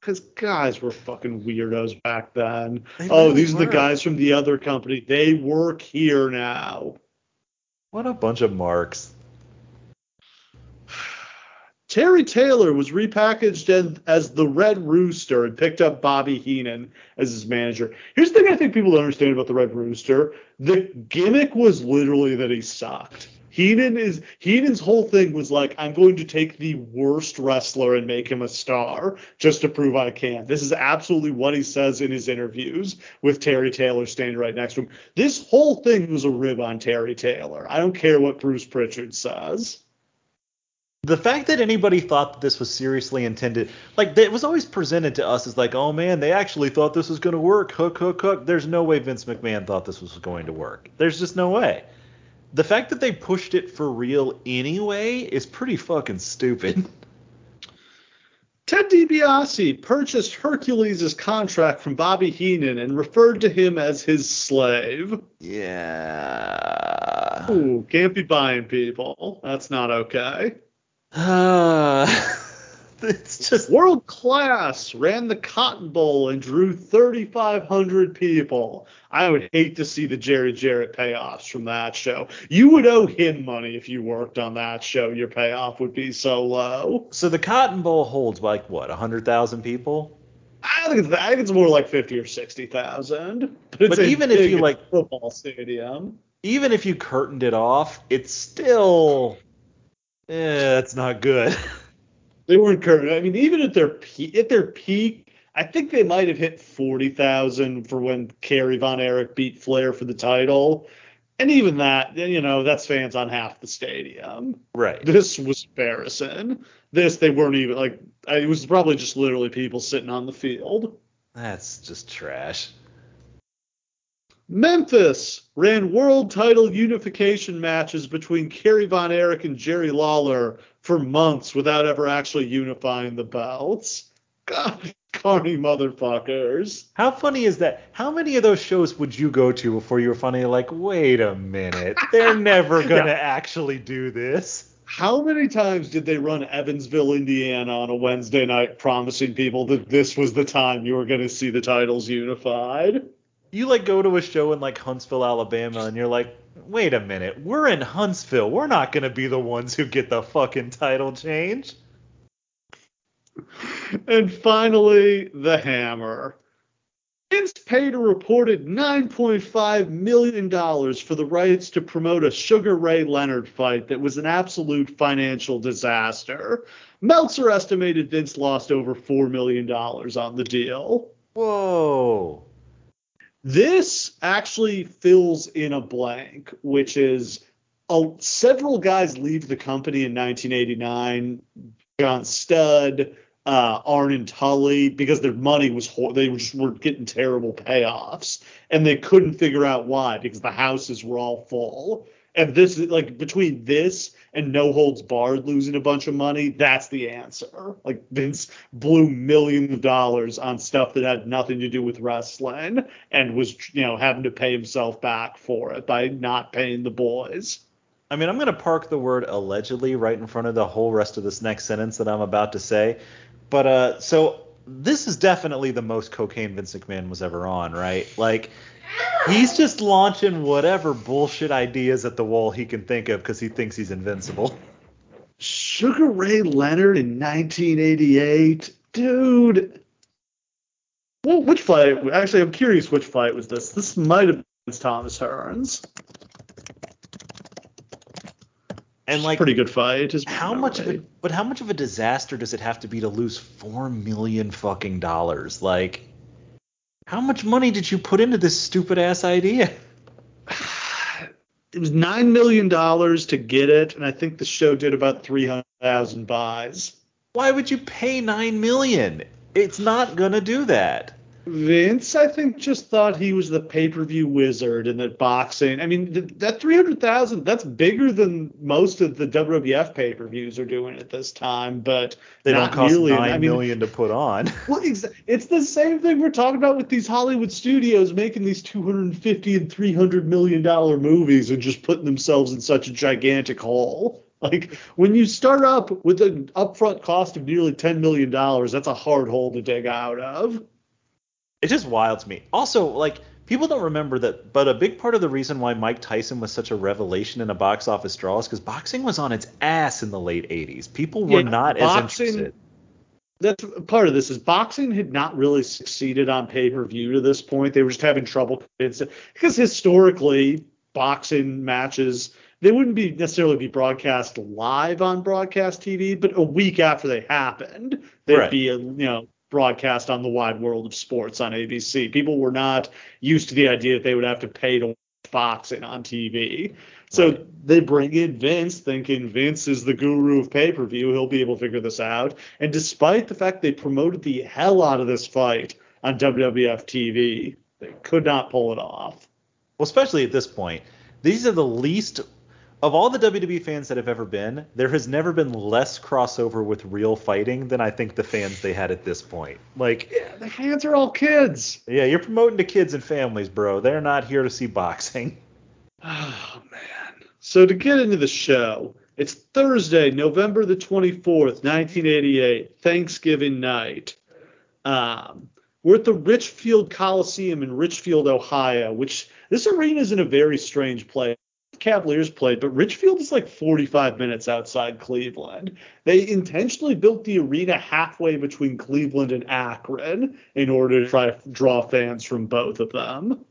Because guys were fucking weirdos back then. They oh, these are the guys from the other company. They work here now. What a bunch of marks. Terry Taylor was repackaged as, the Red Rooster and picked up Bobby Heenan as his manager. Here's the thing I think people don't understand about the Red Rooster. The gimmick was literally that he sucked. Heenan is Heenan's whole thing was like, I'm going to take the worst wrestler and make him a star just to prove I can. This is absolutely what he says in his interviews with Terry Taylor standing right next to him. This whole thing was a rib on Terry Taylor. I don't care what Bruce Pritchard says. The fact that anybody thought that this was seriously intended, like it was always presented to us as like, oh man, they actually thought this was going to work. Hook, hook, hook. There's no way Vince McMahon thought this was going to work. There's just no way. The fact that they pushed it for real anyway is pretty fucking stupid. Ted DiBiase purchased Hercules' contract from Bobby Heenan and referred to him as his slave. Yeah. Ooh, can't be buying people. That's not okay. Ah. it's just World Class ran the Cotton Bowl and drew 3,500 people. I would hate to see the Jerry Jarrett payoffs from that show. You would owe him money if you worked on that show. Your payoff would be so low. so the Cotton Bowl holds like what, hundred thousand people? I think it's, I think it's more like 50 or 60,000. But, it's But even if you, like- football stadium. Even if you curtained it off, it's still, eh, it's not good. They weren't current. I mean, even at their peak, at their peak, I think they might have hit forty thousand for when Kerry Von Erich beat Flair for the title, and even that, you know, that's fans on half the stadium. right. This was embarrassing. This they weren't even like. It was probably just literally people sitting on the field. That's just trash. Memphis ran world title unification matches between Kerry Von Erich and Jerry Lawler for months without ever actually unifying the belts. God, carny motherfuckers. How funny is that? How many of those shows would you go to before you were finally like, wait a minute, they're never gonna actually do this? How many times did they run Evansville, Indiana on a Wednesday night promising people that this was the time you were going to see the titles unified? You like go to a show in like Huntsville, Alabama, and you're like, wait a minute, we're in Huntsville. We're not gonna be the ones who get the fucking title change. And finally, the hammer. Vince paid a reported $9.5 million for the rights to promote a Sugar Ray Leonard fight that was an absolute financial disaster. Meltzer estimated Vince lost over $4 million on the deal. Whoa. This actually fills in a blank, which is several guys leave the company in 1989. John Studd, uh, Arn Tully, because their money was hor- they were just were getting terrible payoffs, and they couldn't figure out why because the houses were all full. And this is like between this and No Holds Barred losing a bunch of money, that's the answer. Like Vince blew millions of dollars on stuff that had nothing to do with wrestling and was you know having to pay himself back for it by not paying the boys. I mean, I'm going to park the word allegedly right in front of the whole rest of this next sentence that I'm about to say. But uh, so this is definitely the most cocaine Vince McMahon was ever on, right? Like, he's just launching whatever bullshit ideas at the wall he can think of because he thinks he's invincible. Sugar Ray Leonard in 1988, dude. Well, which fight? Actually, I'm curious which fight was this. This might have been Thomas Hearns. And like pretty good fight. Is how much of a but how much of a disaster does it have to be to lose four million fucking dollars? Like, how much money did you put into this stupid ass idea? It was nine million dollars to get it, and I think the show did about three hundred thousand buys. Why would you pay nine million? It's not gonna do that. Vince, I think, just thought he was the pay per view wizard and that boxing. I mean, th- that 300,000, that's bigger than most of the WWF pay per views are doing at this time, but they not don't cost nearly. nine I mean, million to put on. Well, it's the same thing we're talking about with these Hollywood studios making these 250 and 300 million dollar movies and just putting themselves in such a gigantic hole. Like when you start up with an upfront cost of nearly 10 million dollars, that's a hard hole to dig out of it's just wild to me. Also, like people don't remember that, but a big part of the reason why Mike Tyson was such a revelation in a box office draw is because boxing was on its ass in the late '80s. People were yeah, not boxing, as interested. That's part of this is boxing had not really succeeded on pay per view to this point. They were just having trouble because historically boxing matches they wouldn't be necessarily be broadcast live on broadcast TV, but a week after they happened, there'd right. be a you know broadcast on the wide world of sports on ABC. People were not used to the idea that they would have to pay to watch boxing on TV. So right. they bring in Vince, thinking Vince is the guru of pay per view. He'll be able to figure this out. And despite the fact they promoted the hell out of this fight on WWF TV, they could not pull it off. Well, especially at this point, these are the least of all the WWE fans that have ever been, there has never been less crossover with real fighting than I think the fans they had at this point. Like, yeah, the fans are all kids. Yeah, you're promoting to kids and families, bro. They're not here to see boxing. Oh man. So to get into the show, it's Thursday, November the 24th, 1988, Thanksgiving night. Um, we're at the Richfield Coliseum in Richfield, Ohio, which this arena is in a very strange place. Cavaliers played, but Richfield is like 45 minutes outside Cleveland. They intentionally built the arena halfway between Cleveland and Akron in order to try to draw fans from both of them.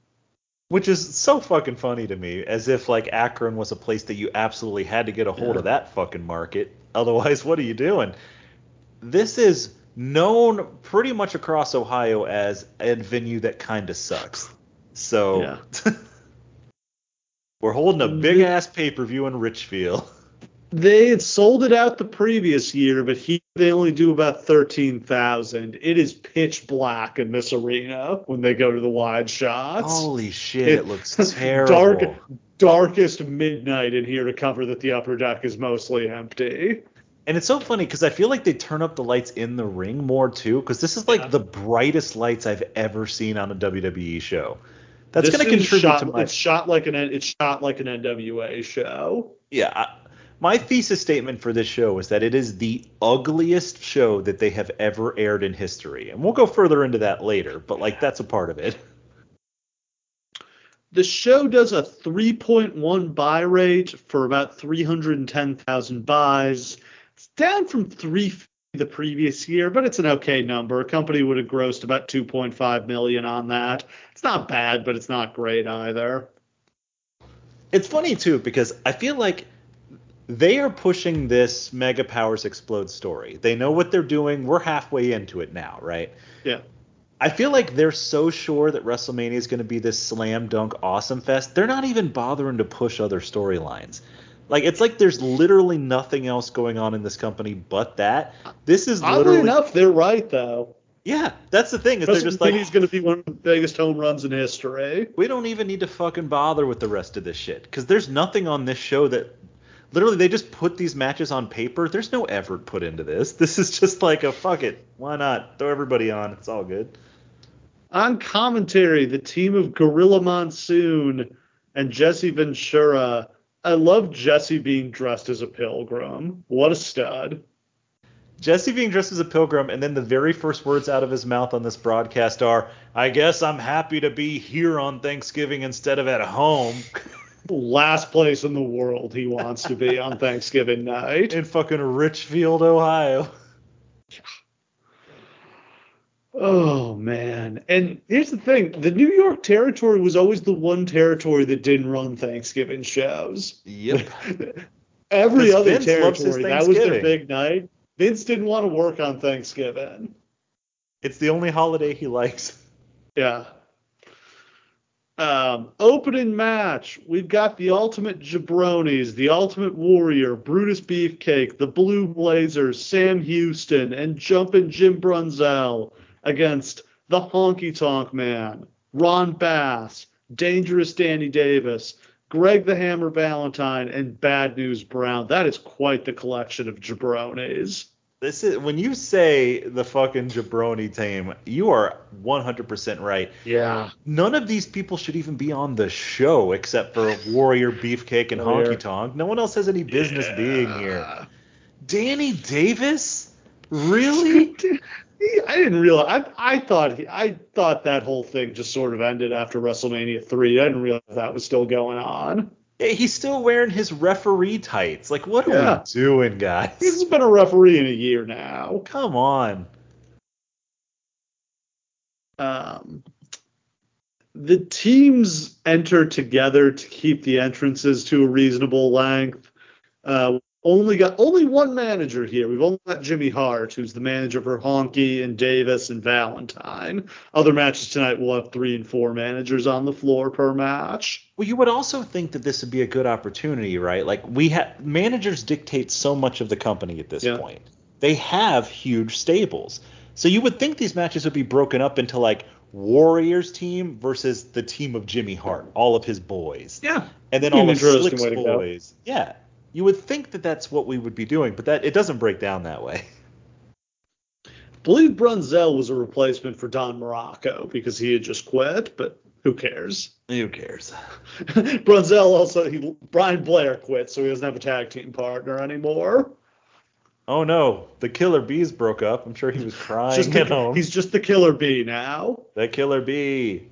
Which is so fucking funny to me, as if like Akron was a place that you absolutely had to get a hold yeah. of that fucking market. Otherwise, what are you doing? This is known pretty much across Ohio as a venue that kind of sucks. So yeah. We're holding a big mm-hmm. ass pay per view in Richfield. They had sold it out the previous year, but he they only do about thirteen thousand. It is pitch black in this arena when they go to the wide shots. Holy shit! It, it looks terrible. Dark, darkest midnight in here to cover that the upper deck is mostly empty. And it's so funny because I feel like they turn up the lights in the ring more too, because this is like yeah. the brightest lights I've ever seen on a WWE show. That's going to contribute shot, to my. It's shot like an it's shot like an NWA show. Yeah, I, my thesis statement for this show is that it is the ugliest show that they have ever aired in history, and we'll go further into that later. But like that's a part of it. The show does a 3.1 buy rate for about 310,000 buys. It's down from 3 the previous year, but it's an okay number. A company would have grossed about 2.5 million on that. It's not bad, but it's not great either. It's funny too because I feel like they are pushing this Mega Powers Explode story. They know what they're doing. We're halfway into it now, right? Yeah. I feel like they're so sure that WrestleMania is going to be this slam dunk awesome fest. They're not even bothering to push other storylines. Like it's like there's literally nothing else going on in this company but that. This is oddly literally enough, they're right though. Yeah, that's the thing. Is they're just like he's going to be one of the biggest home runs in history. We don't even need to fucking bother with the rest of this shit because there's nothing on this show that literally they just put these matches on paper. There's no effort put into this. This is just like a fuck it, why not? Throw everybody on. It's all good. On commentary, the team of Gorilla Monsoon and Jesse Ventura I love Jesse being dressed as a pilgrim. What a stud. Jesse being dressed as a pilgrim, and then the very first words out of his mouth on this broadcast are, I guess I'm happy to be here on Thanksgiving instead of at home. last place in the world he wants to be on Thanksgiving night. In fucking Richfield, Ohio. Oh man. And here's the thing, the New York territory was always the one territory that didn't run Thanksgiving shows. Yep. Every other Vince loves territory, that was their big night. Vince didn't want to work on Thanksgiving. It's the only holiday he likes. Yeah. Um, opening match. We've got the Ultimate Jabronis, the Ultimate Warrior, Brutus Beefcake, the Blue Blazers, Sam Houston, and Jumpin' Jim Brunzell against the Honky Tonk Man, Ron Bass, Dangerous Danny Davis, Greg the Hammer Valentine, and Bad News Brown. That is quite the collection of jabronis. This is when you say the fucking jabroni team, you are 100% right. Yeah. None of these people should even be on the show except for Warrior, Beefcake, and Warrior. Honky Tonk. No one else has any business being here. Danny Davis? Really? I didn't realize. I, I thought he, I thought that whole thing just sort of ended after WrestleMania three. I didn't realize that was still going on. He's still wearing his referee tights. Like, what are Yeah. we doing, guys? He's been a referee in a year now. Come on. Um, the teams enter together to keep the entrances to a reasonable length. Uh, only got only one manager here. We've only got Jimmy Hart, who's the manager for Honky and Davis and Valentine. Other matches tonight will have three and four managers on the floor per match. Well, you would also think that this would be a good opportunity, right? Like we have managers dictate so much of the company at this Yeah. point. They have huge stables. So you would think these matches would be broken up into like Warriors team versus the team of Jimmy Hart, all of his boys. Yeah, And then all of Slick's way to go. boys. Yeah. You would think that that's what we would be doing, but that it doesn't break down that way. I believe Brunzell was a replacement for Don Muraco because he had just quit, but who cares? Who cares? Brunzell also he Brian Blair quit, so he doesn't have a tag team partner anymore. Oh no, the Killer Bees broke up. I'm sure he was crying Just at the- home. he's just the killer bee now. The Killer Bee.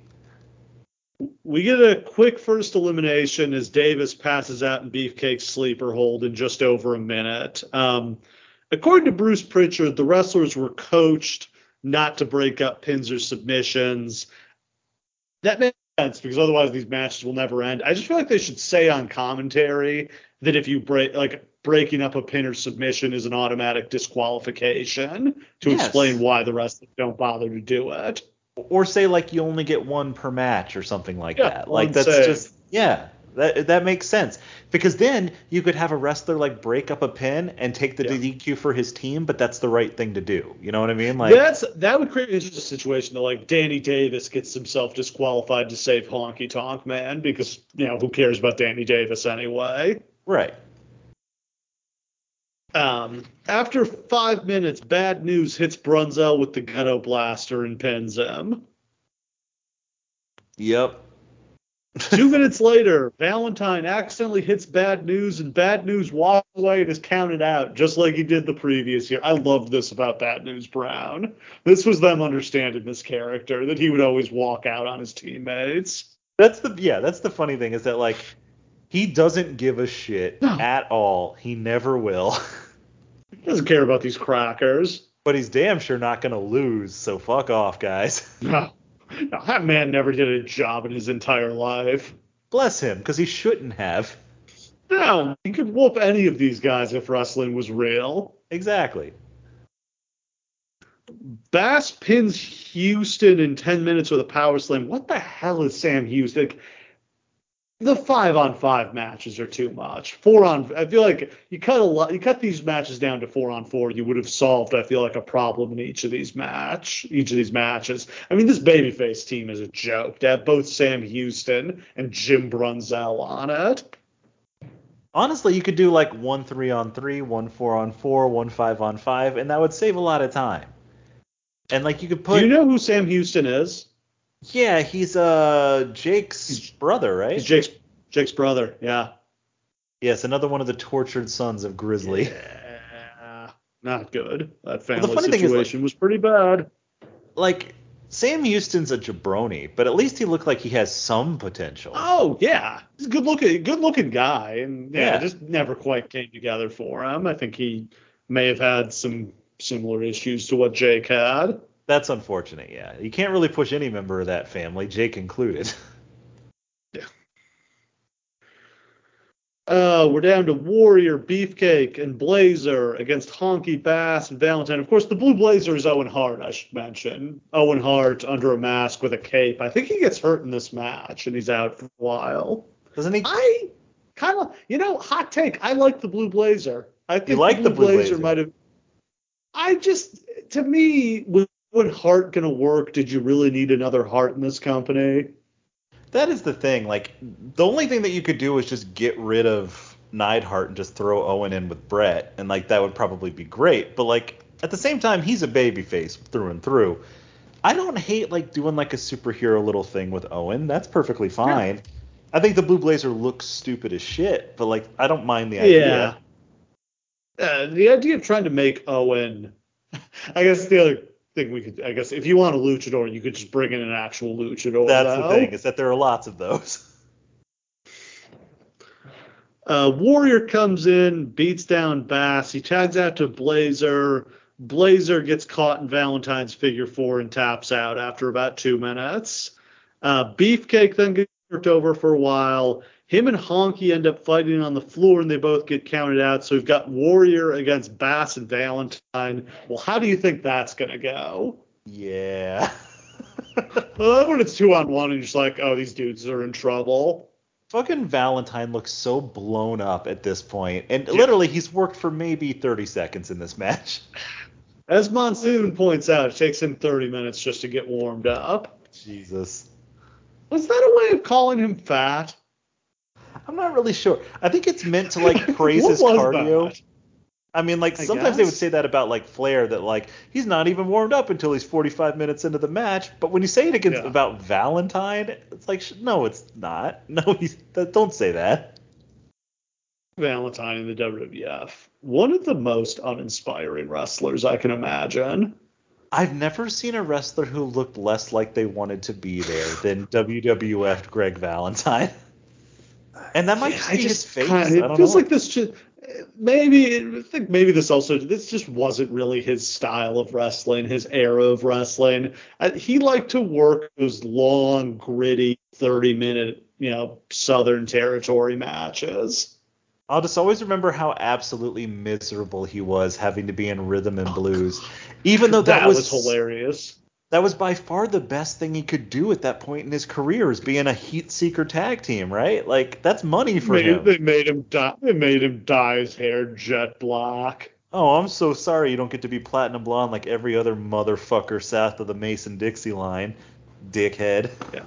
We get a quick first elimination as Davis passes out in Beefcake's sleeper hold in just over a minute. Um, according to Bruce Pritchard, the wrestlers were coached not to break up pins or submissions. That makes sense because otherwise these matches will never end. I just feel like they should say on commentary that if you break like breaking up a pin or submission is an automatic disqualification to Yes. explain why the wrestlers don't bother to do it. Or say like you only get one per match or something like Yeah, that. Like that's save. just yeah, that that makes sense because then you could have a wrestler like break up a pin and take the Yeah. DQ for his team, but that's the right thing to do. You know what I mean? Like That's that would create an interesting situation that like Danny Davis gets himself disqualified to save Honky Tonk Man because you know who cares about Danny Davis anyway. right. Um, after five minutes, bad news hits Brunzell with the ghetto blaster and pins him. Yep. Two minutes later, Valentine accidentally hits Bad News, and Bad News walks away and is counted out, just like he did the previous year. I loved this about Bad News Brown. This was them understanding this character, that he would always walk out on his teammates. That's the yeah, that's the funny thing is that like he doesn't give a shit No. at all. He never will. He doesn't care about these crackers. but he's damn sure not gonna lose, so fuck off, guys. No. No, that man never did a job in his entire life. Bless him, because he shouldn't have. No, he could whoop any of these guys if wrestling was real. Exactly. Bass pins Houston in 10 minutes with a power slam. What the hell is Sam Houston? The five on five matches are too much. Four on, I feel like you cut a lot, you cut these matches down to four on four, you would have solved, I feel like, a problem in each of these match, each of these matches. I mean, this babyface team is a joke. To have both Sam Houston and Jim Brunzell on it. Honestly, you could do like one three on three, one four on four, one five on five, and that would save a lot of time. And like you could put, Do you know who Sam Houston is? Yeah, he's uh Jake's brother, right? He's Jake's Jake's brother. Yeah. yes, another one of the tortured sons of Grizzly. Yeah, not good. That family funny thing is, like- situation was pretty bad. Like Sam Houston's a jabroni, but at least he looked like he has some potential. Oh yeah, he's a good looking, good looking guy, and yeah, Yeah. just never quite came together for him. I think he may have had some similar issues to what Jake had. That's unfortunate, yeah. You can't really push any member of that family, Jake included. Yeah. Uh, we're down to Warrior, Beefcake, and Blazer against Honky Bass and Valentine. Of course, the Blue Blazer is Owen Hart, I should mention. Owen Hart under a mask with a cape. I think he gets hurt in this match and he's out for a while. Doesn't he? I kind of, you know, hot take. I like the Blue Blazer. I think like the Blue Blazer? might have. I just, to me, was Hart going to work? Did you really need another Hart in this company? That is the thing. Like, the only thing that you could do is just get rid of Neidhart and just throw Owen in with Bret, and like that would probably be great. But like at the same time, he's a babyface through and through. I don't hate like doing like a superhero little thing with Owen. That's perfectly fine. I think the Blue Blazer looks stupid as shit, but like I don't mind the idea. Yeah. Uh, the idea of trying to make Owen, I guess the other thing we could, I guess if you want a luchador, you could just bring in an actual luchador. That's though. the thing is that there are lots of those. Uh, Warrior comes in, beats down Bass. He tags out to Blazer. Blazer gets caught in Valentine's figure four and taps out after about two minutes. Uh, Beefcake then gets worked over for a while. Him and Honky end up fighting on the floor and they both get counted out. So we've got Warrior against Bass and Valentine. Well, how do you think that's going to go? Yeah. Well, when it's two on one and you're just like, oh, these dudes are in trouble. Fucking Valentine looks so blown up at this point, and Yeah. literally he's worked for maybe 30 seconds in this match. As Monsoon points out, it takes him 30 minutes just to get warmed up. Jesus. Was that a way of calling him fat? I'm not really sure. I think it's meant to like praise his cardio. that? I mean, like I sometimes they would say that about like Flair that like he's not even warmed up until he's 45 minutes into the match. But when you say it against Yeah. about Valentine, it's like no, it's not. No, he's that, don't say that. Valentine in the WWF. One of the most uninspiring wrestlers I can imagine. I've never seen a wrestler who looked less like they wanted to be there than WWF Greg Valentine. And that might Yeah, just be his face. it feels know. like this just maybe I think maybe this also this just wasn't really his style of wrestling, his era of wrestling. Uh, he liked to work those long, gritty, thirty minute, you know, Southern Territory matches. I'll just always remember how absolutely miserable he was having to be in rhythm and blues, even though that, That, was, hilarious. That was by far the best thing he could do at that point in his career, is being a heat seeker tag team, right? Like that's money for Made- him. They made him dye. They made him dye his hair jet black. Oh, I'm so sorry you don't get to be platinum blonde like every other motherfucker south of the Mason Dixie line, dickhead. Yeah.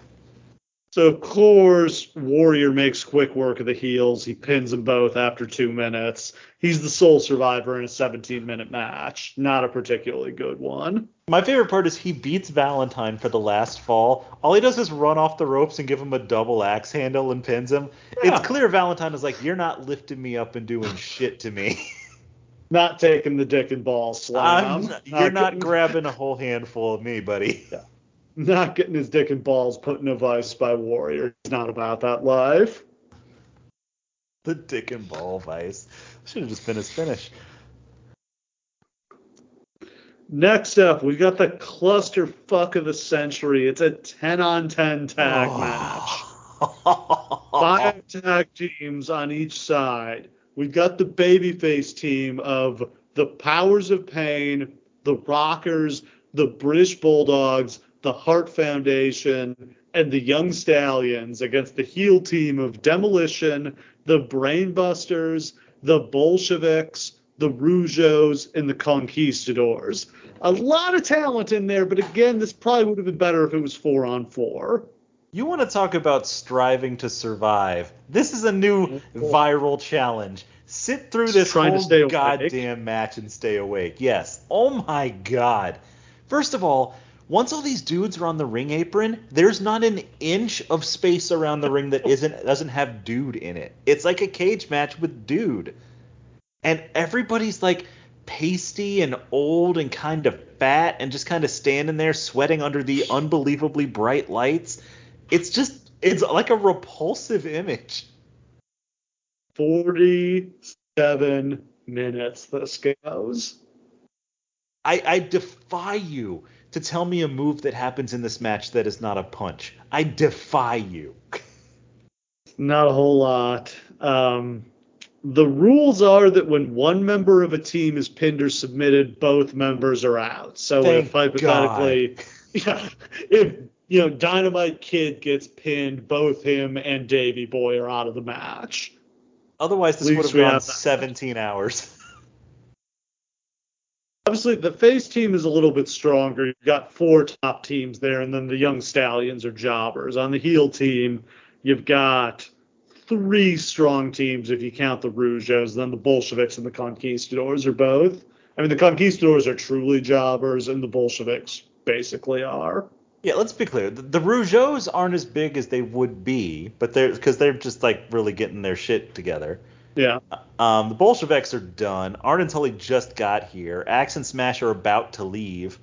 So of course, Warrior makes quick work of the heels. He pins them both after two minutes. He's the sole survivor in a 17 minute match. Not a particularly good one. My favorite part is he beats Valentine for the last fall. All he does is run off the ropes and give him a double axe handle and pins him. Yeah. It's clear Valentine is like, you're not lifting me up and doing shit to me. Not taking the dick and ball slam. you're not getting, grabbing a whole handful of me, buddy. not getting his dick and balls put in a vice by Warrior. He's not about that life. The dick and ball vice. Should have just been his finish. Next up, we got the clusterfuck of the century. It's a 10 on 10 tag oh. match. five tag teams on each side. We've got the babyface team of the Powers of Pain, the Rockers, the British Bulldogs, the Hart Foundation, and the Young Stallions against the heel team of Demolition, the Brainbusters, the Bolsheviks, the Rougeaus, and the Conquistadors. A lot of talent in there, but again, this probably would have been better if it was four on four. You want to talk about striving to survive? This is a new viral challenge. Sit through this whole stay awake. goddamn match and stay awake. Yes. Oh my god. First of all, once all these dudes are on the ring apron, there's not an inch of space around the ring that isn't doesn't have dude in it. It's like a cage match with dude. And everybody's like pasty and old and kind of fat and just kind of standing there sweating under the unbelievably bright lights. It's just it's like a repulsive image. 47 minutes this goes. I, I defy you to tell me a move that happens in this match that is not a punch. I defy you. Not a whole lot. Um, the rules are that when one member of a team is pinned or submitted, both members are out. So Thank if hypothetically, yeah, if you know Dynamite Kid gets pinned, both him and Davy Boy are out of the match. Otherwise, this would have gone have that. 17 hours. Obviously, the face team is a little bit stronger. You've got four top teams there, and then the Young Stallions are jobbers. On the heel team, you've got three strong teams if you count the Rougeaus. Then the Bolsheviks and the Conquistadors are both. I mean, the Conquistadors are truly jobbers, and the Bolsheviks basically are. Yeah, let's be clear. The, the Rougeaus aren't as big as they would be, but they're because they're just like really getting their shit together. Yeah. Um, the Bolsheviks are done. Arn and Tully just got here. Axe and Smash are about to leave.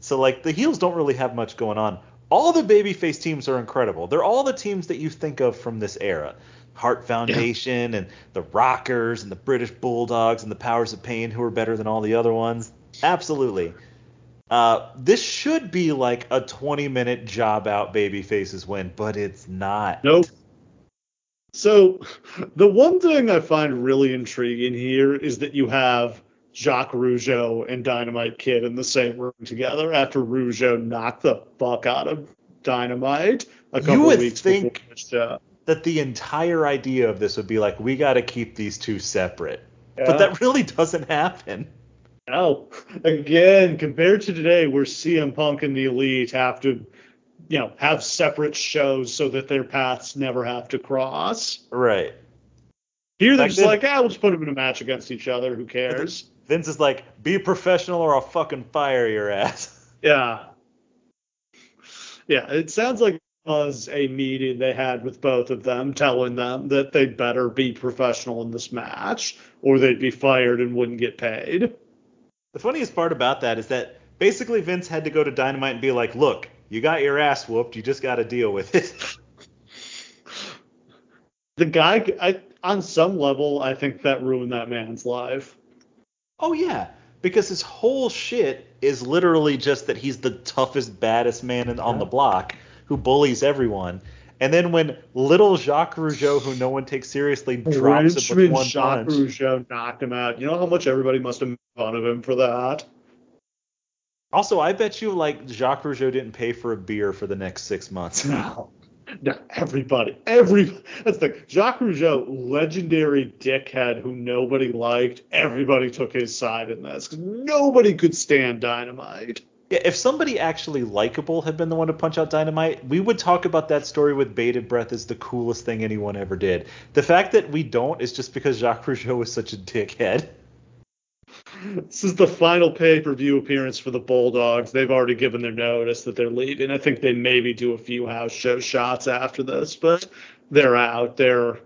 So like the heels don't really have much going on. All the babyface teams are incredible. They're all the teams that you think of from this era. Hart Foundation and the Rockers and the British Bulldogs and the Powers of Pain who are better than all the other ones. Absolutely. Uh, this should be like a 20 minute job out babyfaces win, but it's not. Nope. So, the one thing I find really intriguing here is that you have Jacques Rougeau and Dynamite Kid in the same room together after Rougeau knocked the fuck out of Dynamite a couple would weeks think- the. That the entire idea of this would be like, we got to keep these two separate. Yeah. But that really doesn't happen. No. Again, compared to today, where CM Punk and the Elite have to, you know, have separate shows so that their paths never have to cross. Right. Here they're Back just then- like, ah, let's put them in a match against each other. Who cares? Vince is like, be professional or I'll fucking fire your ass. Yeah. Yeah, it sounds like it was a meeting they had with both of them telling them that they'd better be professional in this match or they'd be fired and wouldn't get paid. The funniest part about that is that basically Vince had to go to Dynamite and be like, look, you got your ass whooped. You just got to deal with it. The guy, I, on some level, I think that ruined that man's life. Oh, yeah. Because his whole shit is literally just that he's the toughest, baddest man in, on the block who bullies everyone. And then when little Jacques Rougeau, who no one takes seriously, drops him with one Jacques punch. Rougeau knocked him out. You know how much everybody must have made fun of him for that? Also, I bet you like Jacques Rougeau didn't pay for a beer for the next six months. No. No, everybody, every that's the Jacques Rougeau, legendary dickhead who nobody liked. Everybody took his side in this nobody could stand Dynamite. Yeah, if somebody actually likable had been the one to punch out Dynamite, we would talk about that story with bated breath as the coolest thing anyone ever did. The fact that we don't is just because Jacques Rougeau was such a dickhead. This is the final pay-per-view appearance for the Bulldogs. They've already given their notice that they're leaving. I think they maybe do a few house show shots after this, but they're out. They're,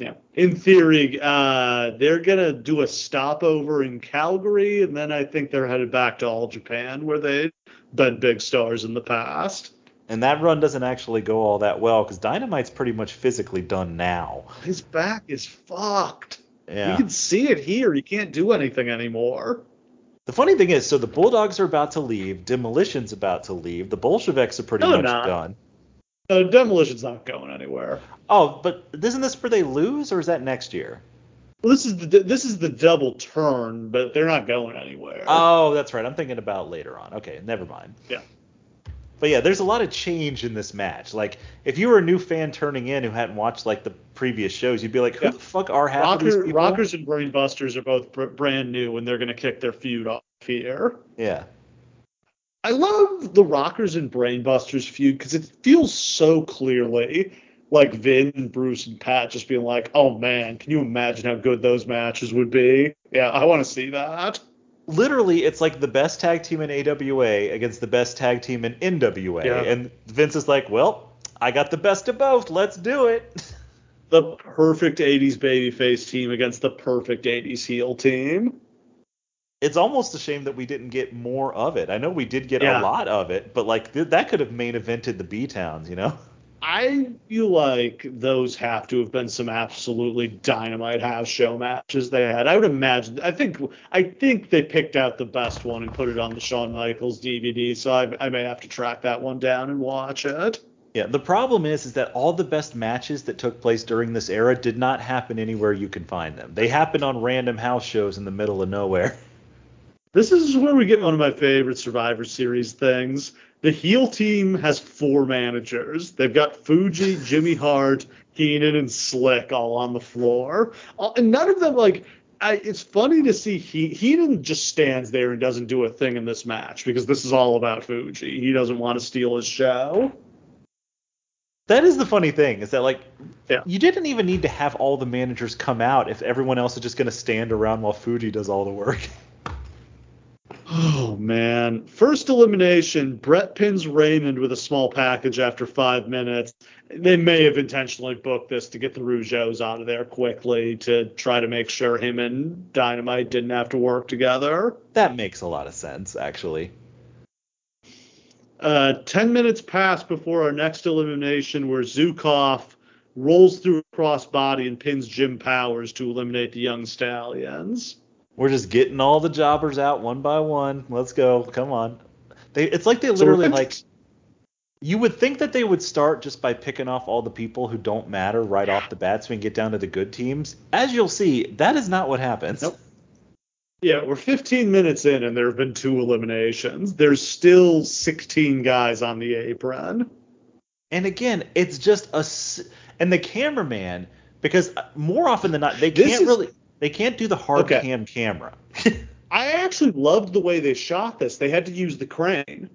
know, in theory, uh, they're gonna do a stopover in Calgary, and then I think they're headed back to All Japan, where they've been big stars in the past. And that run doesn't actually go all that well because Dynamite's pretty much physically done now. His back is fucked. Yeah. You can see it here. He can't do anything anymore. The funny thing is, so the Bulldogs are about to leave, Demolition's about to leave, the Bolsheviks are pretty No, much not. done. No, Demolition's not going anywhere. Oh, but isn't this where they lose, or is that next year? Well, this is the this is the double turn, but they're not going anywhere. Oh, that's right. I'm thinking about later on. Okay, never mind. Yeah. But yeah, there's a lot of change in this match. Like, if you were a new fan turning in who hadn't watched like the previous shows, you'd be like, "Who Yeah. the fuck are half of these people?" Rockers and Brainbusters are both br- brand new, and they're going to kick their feud off here. Yeah. I love the Rockers and Brainbusters feud because it feels so clearly like Vin and Bruce and Pat just being like, "Oh man, can you imagine how good those matches would be?" Yeah, I want to see that. Literally, it's like the best tag team in AWA against the best tag team in NWA, Yeah. and Vince is like, "Well, I got the best of both. Let's do it." The perfect '80s babyface team against the perfect '80s heel team. It's almost a shame that we didn't get more of it. I know we did get Yeah. a lot of it, but like th- that could have main evented the B towns, you know? I feel like those have to have been some absolutely dynamite house show matches they had. I would imagine. I think. I think they picked out the best one and put it on the Shawn Michaels DVD. So I, I may have to track that one down and watch it. Yeah, the problem is is that all the best matches that took place during this era did not happen anywhere you can find them. They happened on random house shows in the middle of nowhere. This is where we get one of my favorite Survivor Series things. The heel team has four managers. They've got Fuji, Jimmy Hart, Heenan, and Slick all on the floor. Uh, And none of them like. I, it's funny to see he Heenan just stands there and doesn't do a thing in this match because this is all about Fuji. He doesn't want to steal his show. That is the funny thing, is that like Yeah. you didn't even need to have all the managers come out if everyone else is just gonna stand around while Fuji does all the work. Oh man! First elimination. Bret pins Raymond with a small package after five minutes. They may have intentionally booked this to get the Rougeaus out of there quickly to try to make sure him and Dynamite didn't have to work together. that makes a lot of sense, actually. Uh, Ten minutes pass before our next elimination, where Zhukov rolls through a crossbody and pins Jim Powers to eliminate the Young Stallions. We're just getting all the jobbers out one by one. Let's go. Come on. They it's like they literally fifty- like you would think that they would start just by picking off all the people who don't matter right off the bat so we can get down to the good teams. As you'll see, that is not what happens. Nope. Yeah, we're 15 minutes in and there have been two eliminations. There's still 16 guys on the apron. And again, it's just a and the cameraman because uh, more often than not they This can't is- really they can't do the hard Okay. cam camera. I actually loved the way they shot this. They had to use the crane.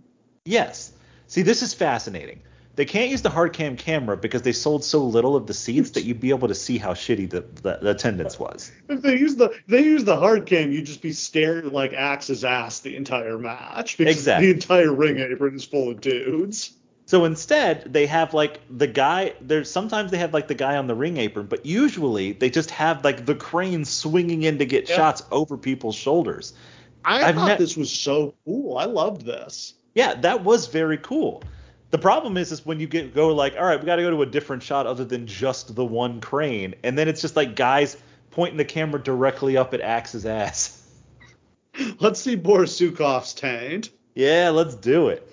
yes. See, this is fascinating. They can't use the hard cam camera because they sold so little of the seats that you'd be able to see how shitty the, the, the attendance was. If they use the they use the hard cam, you'd just be staring at like Axe's ass the entire match because Exactly. the entire ring apron is full of dudes. So instead, they have like the guy. There's sometimes they have like the guy on the ring apron, but usually they just have like the crane swinging in to get Yeah. shots over people's shoulders. I I've thought ne- this was so cool. I loved this. Yeah, that was very cool. The problem is, is when you get go like, all right, we got to go to a different shot other than just the one crane, and then it's just like guys pointing the camera directly up at Axe's ass. Let's see Boris Zhukov's taint. Yeah, let's do it.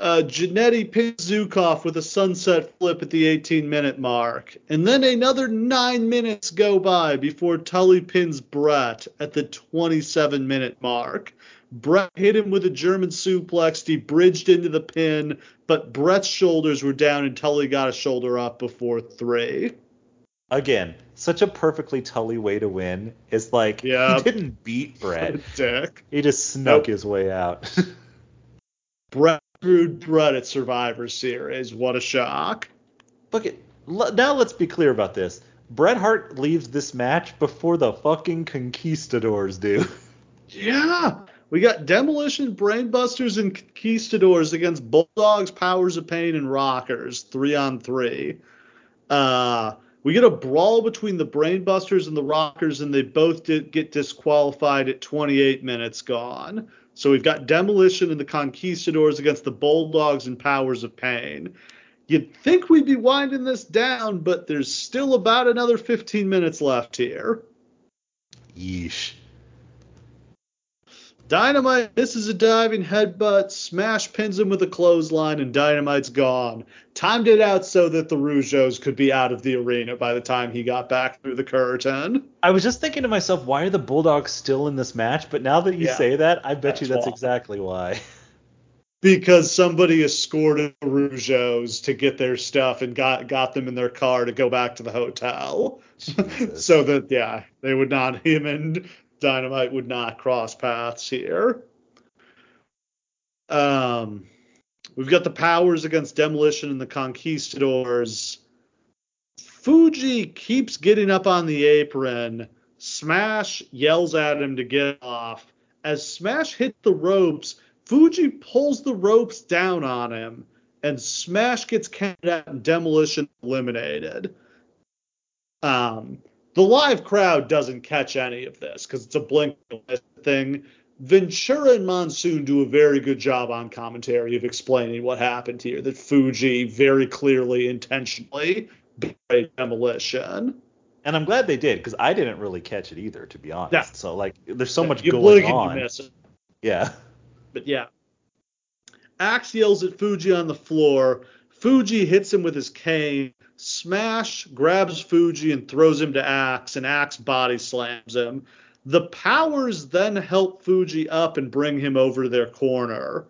uh, Jannetty pins Zhukov with a sunset flip at the 18 minute mark. And then another nine minutes go by before Tully pins Bret at the 27 minute mark. Bret hit him with a German suplex. He bridged into the pin, but Bret's shoulders were down and Tully got a shoulder up before three. Again, such a perfectly Tully way to win. It's like Yeah. he didn't beat Bret. Dick. He just snuck Nope. his way out. Bret screwed Bret at Survivor Series. What a shock. Look at now. Let's be clear about this. Bret Hart leaves this match before the fucking Conquistadors do. Yeah. We got Demolition, Brainbusters, and Conquistadors against Bulldogs, Powers of Pain, and Rockers, three on three. Uh, we get a brawl between the Brainbusters and the Rockers, and they both did get disqualified at 28 minutes gone. So we've got Demolition and the Conquistadors against the Bulldogs and Powers of Pain. You'd think we'd be winding this down, but there's still about another 15 minutes left here. Yeesh. Dynamite misses a diving headbutt, Smash pins him with a clothesline, and Dynamite's gone. Timed it out so that the Rougeaus could be out of the arena by the time he got back through the curtain. I was just thinking to myself, why are the Bulldogs still in this match? But now that you Yeah, say that, I bet you that's that's why. exactly why. Because somebody escorted the Rougeaus to get their stuff and got got them in their car to go back to the hotel. So that yeah, they would not him and Dynamite would not cross paths here. Um, we've got the powers against Demolition and the Conquistadors. Fuji keeps getting up on the apron. Smash yells at him to get off. As Smash hits the ropes, Fuji pulls the ropes down on him, and Smash gets counted out and Demolition eliminated. Um, the live crowd doesn't catch any of this because it's a blink thing. Ventura and Monsoon do a very good job on commentary of explaining what happened here. That Fuji very clearly, intentionally betrayed demolition. And I'm glad they did because I didn't really catch it either, to be honest. Yeah. So like, there's so much you going on. you miss it. Yeah. But yeah. Axe yells at Fuji on the floor. Fuji hits him with his cane. Smash grabs Fuji and throws him to Axe, and Axe body slams him. The powers then help Fuji up and bring him over to their corner.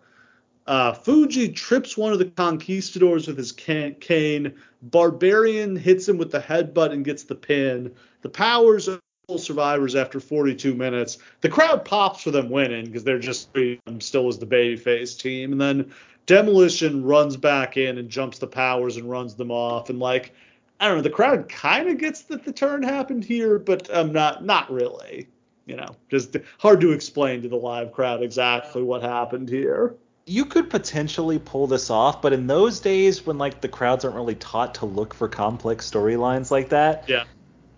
Uh, Fuji trips one of the conquistadors with his can- cane. Barbarian hits him with the headbutt and gets the pin. The powers are full survivors after 42 minutes. The crowd pops for them winning because they're just um, still as the babyface team. And then Demolition runs back in and jumps the powers and runs them off. And like, I don't know, the crowd kind of gets that the turn happened here, but um, not not really. You know, just hard to explain to the live crowd exactly what happened here. You could potentially pull this off, but in those days when like the crowds aren't really taught to look for complex storylines like that, Yeah.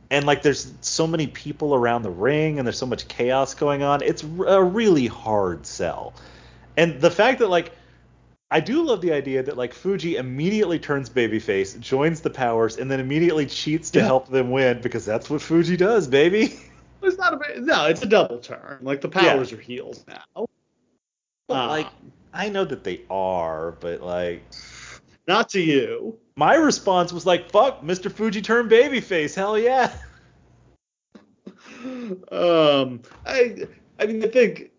and like there's so many people around the ring and there's so much chaos going on, it's a really hard sell. And the fact that like I do love the idea that like Fuji immediately turns babyface, joins the powers, and then immediately cheats to Yeah. help them win because that's what Fuji does, baby. It's not a no, it's a double turn. Like the powers are heels now. But Um, like I know that they are, but like not to you. my response was like, "Fuck, Mr. Fuji turned babyface, hell yeah." Um, I I mean I think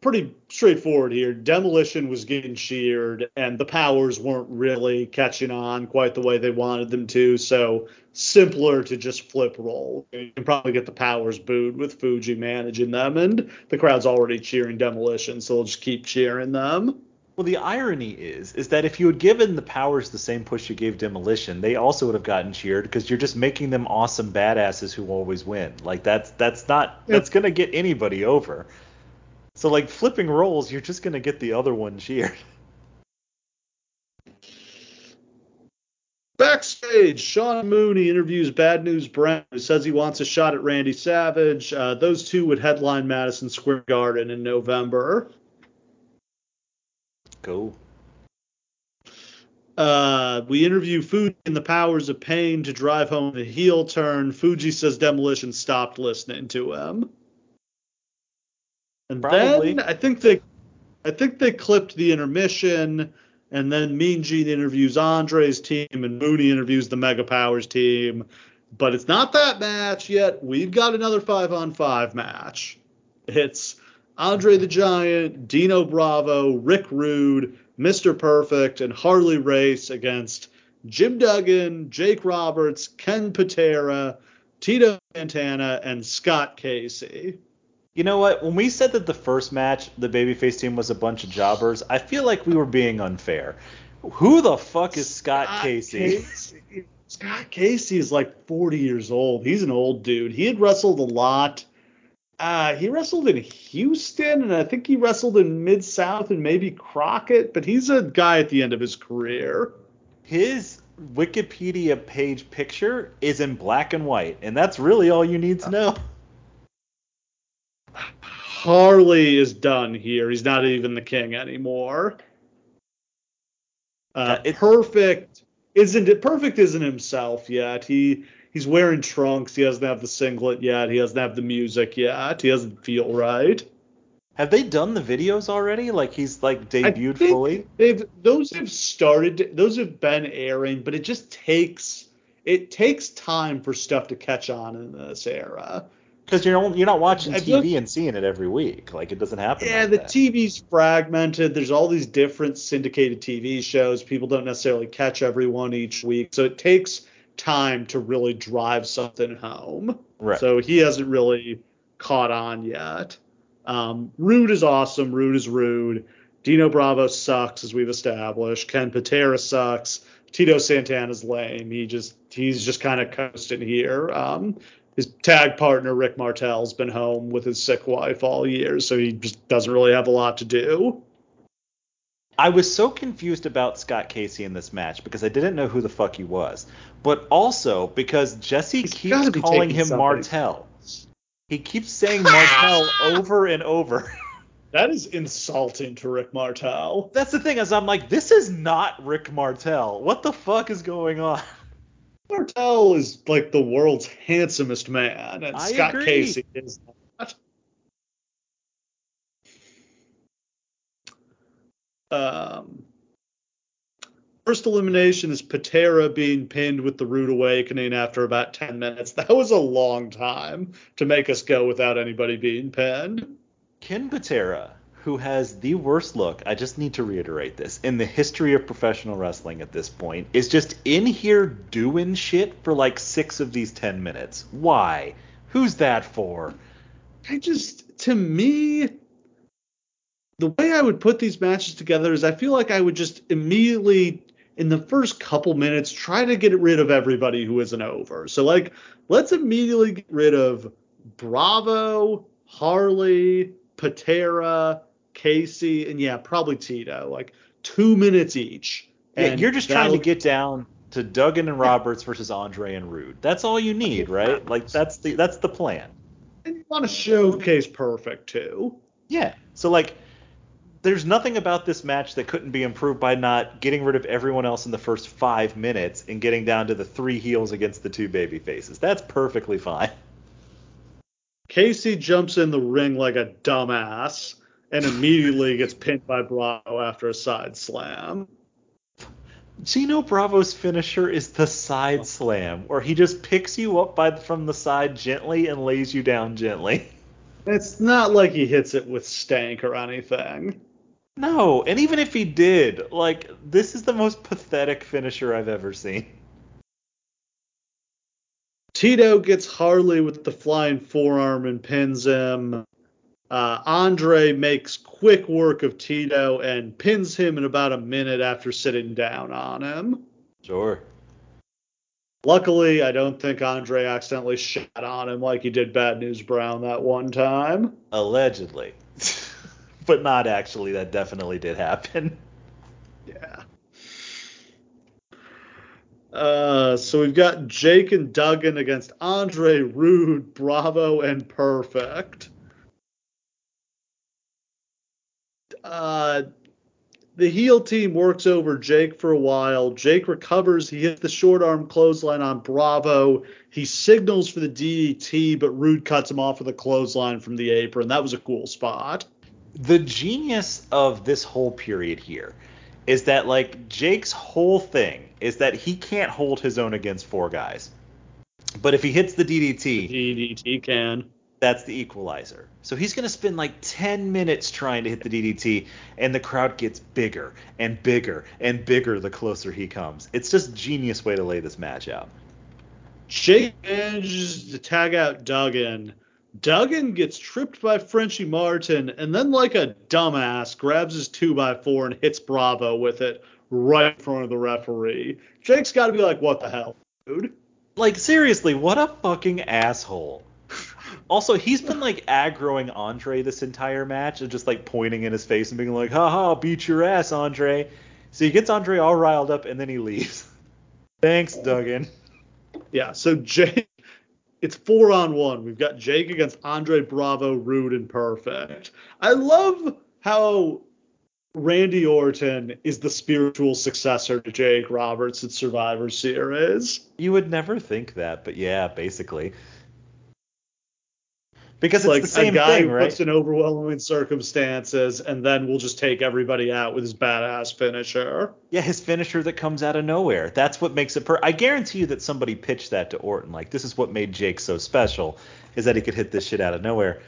pretty straightforward here. Demolition was getting cheered, and the powers weren't really catching on quite the way they wanted them to. So simpler to just flip roll. You can probably get the powers booed with Fuji managing them, and the crowd's already cheering Demolition, so they'll just keep cheering them. Well, the irony is, is that if you had given the powers the same push you gave Demolition, they also would have gotten cheered because you're just making them awesome badasses who always win. Like that's that's not that's gonna get anybody over. So like flipping roles, you're just gonna get the other one cheered. Backstage, Sean Mooney interviews Bad News Brown, who says he wants a shot at Randy Savage. Uh, those two would headline Madison Square Garden in November. Cool. Uh, we interview Fuji and the powers of pain to drive home the heel turn. Fuji says Demolition stopped listening to him. And Probably. then I think they, I think they clipped the intermission, and then Mean Gene interviews Andre's team, and Mooney interviews the Mega Powers team. But it's not that match yet. We've got another five on five match. It's Andre the Giant, Dino Bravo, Rick Rude, Mr. Perfect, and Harley Race against Jim Duggan, Jake Roberts, Ken Patera, Tito Santana, and Scott Casey. You know what? When we said that the first match, the babyface team was a bunch of jobbers, I feel like we were being unfair. Who the fuck is Scott, Casey? Casey. Scott Casey is like 40 years old. He's an old dude. He had wrestled a lot. Uh, he wrestled in Houston, and I think he wrestled in Mid South and maybe Crockett, but he's a guy at the end of his career. His Wikipedia page picture is in black and white, and that's really all you need to know. Harley is done here. He's not even the king anymore. Uh, it- perfect isn't it? Perfect isn't himself yet. He he's wearing trunks. He doesn't have the singlet yet. He doesn't have the music yet. He doesn't feel right. Have they done the videos already? Like he's like debuted fully? They've those have started. Those have been airing, but it just takes it takes time for stuff to catch on in this era. Because you're not- you're not watching TV feel- and seeing it every week. Like it doesn't happen. Yeah, like the that. TV's fragmented. There's all these different syndicated TV shows. People don't necessarily catch every one each week, so it takes time to really drive something home. Right. So he hasn't really caught on yet. Um, Rude is awesome. Rude is rude. Dino Bravo sucks, as we've established. Ken Patera sucks. Tito Santana's lame. He just he's just kind of coasting here. Um, his tag partner Rick Martel's been home with his sick wife all year, so he just doesn't really have a lot to do. I was so confused about Scott Casey in this match because I didn't know who the fuck he was, but also because Jesse He's keeps calling him somebody. Martel. He keeps saying Martel over and over. That is insulting to Rick Martel. That's the thing, is I'm like, this is not Rick Martel. What the fuck is going on? Martel is like the world's handsomest man, and I Scott agree. Casey is not. Um, first elimination is Patera being pinned with the Rude Awakening after about 10 minutes. That was a long time to make us go without anybody being pinned. Ken Patera, who has the worst look, I just need to reiterate this, in the history of professional wrestling at this point, is just in here doing shit for like six of these 10 minutes. Why? Who's that for? I just, to me, the way I would put these matches together is I feel like I would just immediately, in the first couple minutes, try to get rid of everybody who isn't over. So, like, let's immediately get rid of Bravo, Harley, Patera, Casey, and yeah, probably Tito. Like, two minutes each. Yeah, you're just trying to get down to Duggan and Roberts versus Andre and Rude. That's all you need, right? Like that's the that's the plan. And you want to showcase perfect, too. Yeah. So like there's nothing about this match that couldn't be improved by not getting rid of everyone else in the first five minutes and getting down to the three heels against the two baby faces. That's perfectly fine. Casey jumps in the ring like a dumbass and immediately gets pinned by Bravo after a side slam. Dino Bravo's finisher is the side slam, where he just picks you up by from the side gently and lays you down gently. It's not like he hits it with stank or anything. No, and even if he did, like this is the most pathetic finisher I've ever seen. Tito gets Harley with the flying forearm and pins him. Uh, Andre makes quick work of Tito and pins him in about a minute after sitting down on him. Sure. Luckily, I don't think Andre accidentally shot on him like he did Bad News Brown that one time. Allegedly. but not actually, that definitely did happen. Yeah. Uh, so we've got Jake and Duggan against Andre, Rude, Bravo, and Perfect. Uh, the heel team works over Jake for a while. Jake recovers. He hits the short arm clothesline on Bravo. He signals for the DDT, but Rude cuts him off with a clothesline from the apron. That was a cool spot. The genius of this whole period here is that like Jake's whole thing is that he can't hold his own against four guys. But if he hits the DDT, DDT can. That's the equalizer. So he's going to spend like 10 minutes trying to hit the DDT, and the crowd gets bigger and bigger and bigger the closer he comes. It's just genius way to lay this match out. Jake manages to tag out Duggan. Duggan gets tripped by Frenchie Martin and then, like a dumbass, grabs his 2x4 and hits Bravo with it right in front of the referee. Jake's got to be like, what the hell, dude? Like seriously, what a fucking asshole. Also, he's been like aggroing Andre this entire match and just like pointing in his face and being like, haha, beat your ass, Andre. So he gets Andre all riled up and then he leaves. Thanks, Duggan. Yeah, so Jake, it's four on one. We've got Jake against Andre Bravo, Rude, and Perfect. I love how Randy Orton is the spiritual successor to Jake Roberts at Survivor Series. You would never think that, but yeah, basically. Because it's like the same a guy thing, who right? puts in overwhelming circumstances, and then we'll just take everybody out with his badass finisher. Yeah, his finisher that comes out of nowhere. That's what makes it per. I guarantee you that somebody pitched that to Orton. Like, this is what made Jake so special, is that he could hit this shit out of nowhere.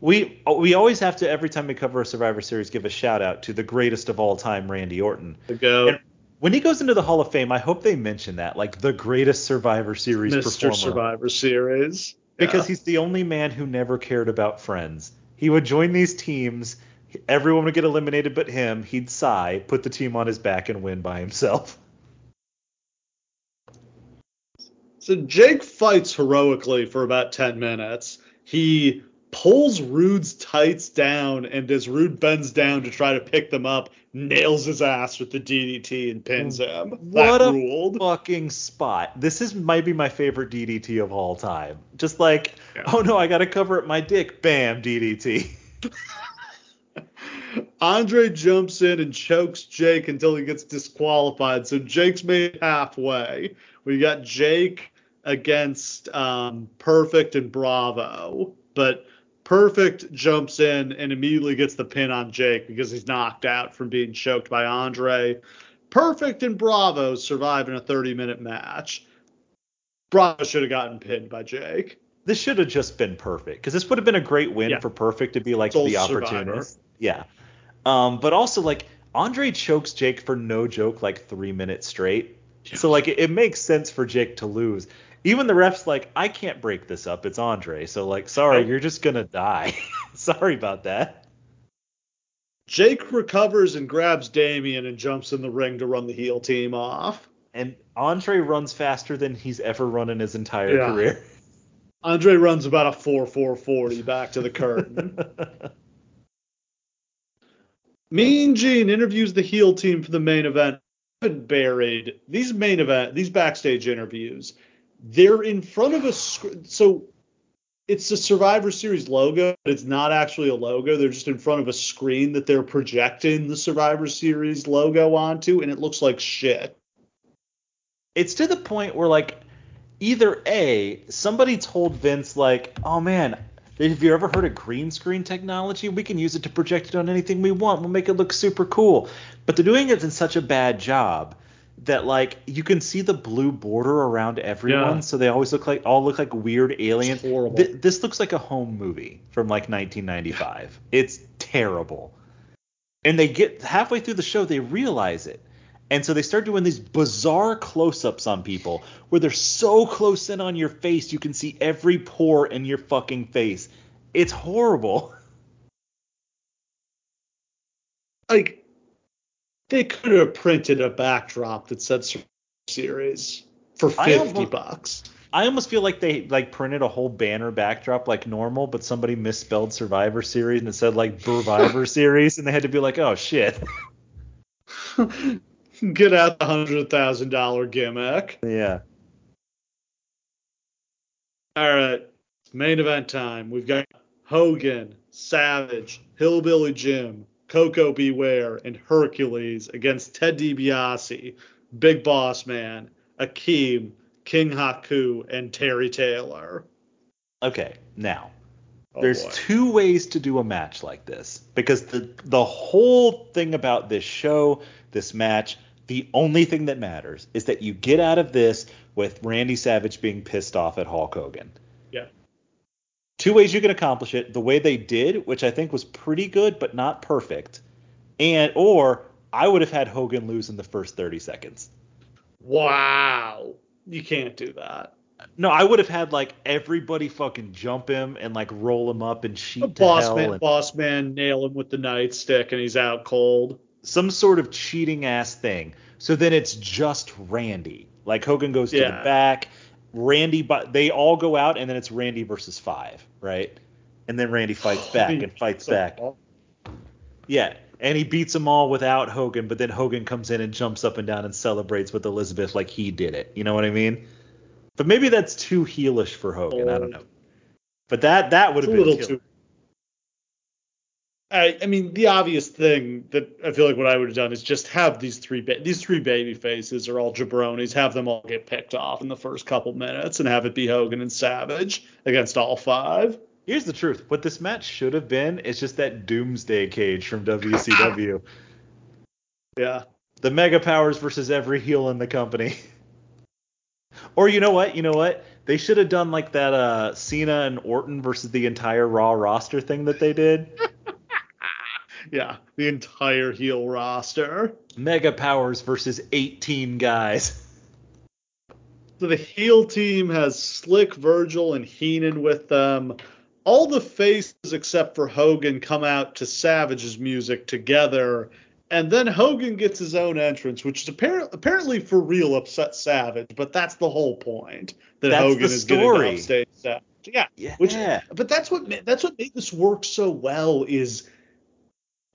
We we always have to every time we cover a Survivor Series give a shout out to the greatest of all time, Randy Orton. The go, And when he goes into the Hall of Fame, I hope they mention that, like the greatest Survivor Series Mr. performer, Survivor Series. Because he's the only man who never cared about friends. He would join these teams. Everyone would get eliminated but him. He'd sigh, put the team on his back, and win by himself. So Jake fights heroically for about 10 minutes. He pulls Rude's tights down, and as Rude bends down to try to pick them up, nails his ass with the DDT and pins him. What that a ruled. fucking spot. This is might be my favorite DDT of all time. Just like, Yeah. oh no, I gotta cover up my dick. Bam, DDT. Andre jumps in and chokes Jake until he gets disqualified. So Jake's made halfway. We got Jake against um, Perfect and Bravo, but Perfect jumps in and immediately gets the pin on Jake because he's knocked out from being choked by Andre. Perfect and Bravo survive in a 30 minute match. Bravo should have gotten pinned by Jake. This should have just been perfect because this would have been a great win Yeah. for Perfect to be like Sole the opportunist. Yeah. Um, but also like Andre chokes Jake for no joke like three minutes straight. So like it, it makes sense for Jake to lose. Even the refs like I can't break this up. It's Andre. So like sorry, you're just gonna die. sorry about that. Jake recovers and grabs Damien and jumps in the ring to run the heel team off. And Andre runs faster than he's ever run in his entire Yeah. career. Andre runs about a 4 4 40 back to the curtain. mean Gene interviews the heel team for the main event. Been buried. These main event, these backstage interviews, they're in front of a so it's a Survivor Series logo, but it's not actually a logo. They're just in front of a screen that they're projecting the Survivor Series logo onto, and it looks like shit. it's to the point where like either a somebody told Vince like, oh man, have you ever heard of green screen technology? We can use it to project it on anything we want. We'll make it look super cool. But they're doing it in such a bad job that like you can see the blue border around everyone, Yeah. so they always look like all look like weird aliens. It's horrible. Th- this looks like a home movie from like 1995. it's terrible. And they get halfway through the show, they realize it. And so they start doing these bizarre close ups on people where they're so close in on your face, you can see every pore in your fucking face. It's horrible. like they could have printed a backdrop that said Survivor Series for I fifty almost- bucks. I almost feel like they like printed a whole banner backdrop like normal, but somebody misspelled Survivor Series and it said like Survivor Series, and they had to be like, oh shit. Get out the hundred thousand dollar gimmick. yeah. All right, main event time. We've got Hogan, Savage, Hillbilly Jim, Koko B. Ware, and Hercules against Ted DiBiase, Big Boss Man, Akeem, King Haku, and Terry Taylor. Okay, now Oh, There's boy. two ways to do a match like this because the the whole thing about this show, this match, the only thing that matters is that you get out of this with Randy Savage being pissed off at Hulk Hogan. Yeah. Two ways you can accomplish it: the way they did, which I think was pretty good but not perfect, and or I would have had Hogan lose in the first 30 seconds. Wow. You can't do that. No, I would have had like everybody fucking jump him and like roll him up and sheet to boss hell man, and- boss man, nail him with the nightstick, and he's out cold. some sort of cheating ass thing. So then it's just Randy. Like Hogan goes to the back, Randy, but they all go out, and then it's Randy versus five, right? And then Randy fights back and fights back. Yeah, and he beats them all without Hogan, but then Hogan comes in and jumps up and down and celebrates with Elizabeth like he did it. You know what I mean? But maybe that's too heelish for Hogan. I don't know. But that that would have been a little killer. too. I, I mean, the obvious thing that I feel like what I would have done is just have these three ba- these three baby faces are all jabronis, have them all get picked off in the first couple minutes, and have it be Hogan and Savage against all five. Here's the truth. What this match should have been is just that Doomsday cage from WCW. Yeah, the Mega Powers versus every heel in the company. or you know what? You know what? They should have done like that uh Cena and Orton versus the entire Raw roster thing that they did. yeah, the entire heel roster. Mega Powers versus 18 guys. So the heel team has Slick, Virgil, and Heenan with them. All the faces except for Hogan come out to Savage's music together, and then Hogan gets his own entrance, which is apparently apparently for real upset Savage, but that's the whole point that That's Hogan is getting story. to upstage Savage. Yeah. Yeah. Which, but that's what that's what made this work so well is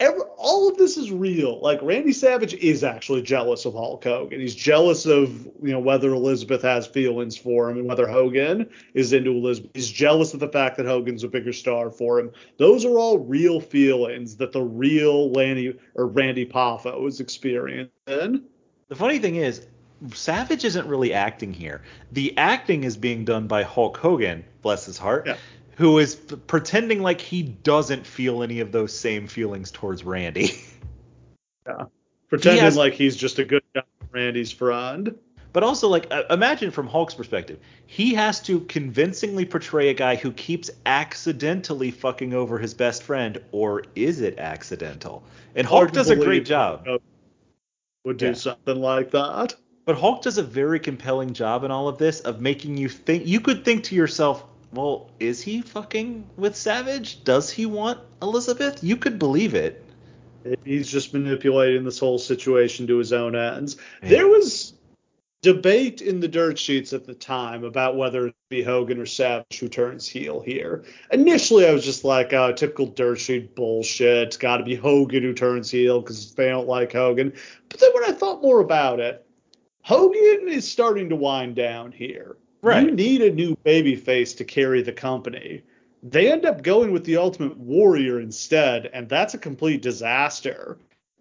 every, all of this is real. Like Randy Savage is actually jealous of Hulk Hogan. He's jealous of you know whether Elizabeth has feelings for him and whether Hogan is into Elizabeth. He's jealous of the fact that Hogan's a bigger star for him. Those are all real feelings that the real Lanny or Randy Poffo is experiencing. The funny thing is, Savage isn't really acting here. The acting is being done by Hulk Hogan, bless his heart, Yeah. Who is pretending like he doesn't feel any of those same feelings towards Randy. yeah. Pretending has- like he's just a good guy, Randy's friend. But also, like, uh, imagine from Hulk's perspective, he has to convincingly portray a guy who keeps accidentally fucking over his best friend, or is it accidental? And Hulk Hard does a great job. Would do Yeah. something like that. But Hulk does a very compelling job in all of this of making you think. You could think to yourself, well, is he fucking with Savage? Does he want Elizabeth? You could believe it. He's just manipulating this whole situation to his own ends. Yeah. There was debate in the dirt sheets at the time about whether it be Hogan or Savage who turns heel here. Initially, I was just like, oh, typical dirt sheet bullshit. It's got to be Hogan who turns heel because they don't like Hogan. But then when I thought more about it, Hogan is starting to wind down here. Right. You need a new babyface to carry the company. They end up going with the Ultimate Warrior instead, and that's a complete disaster.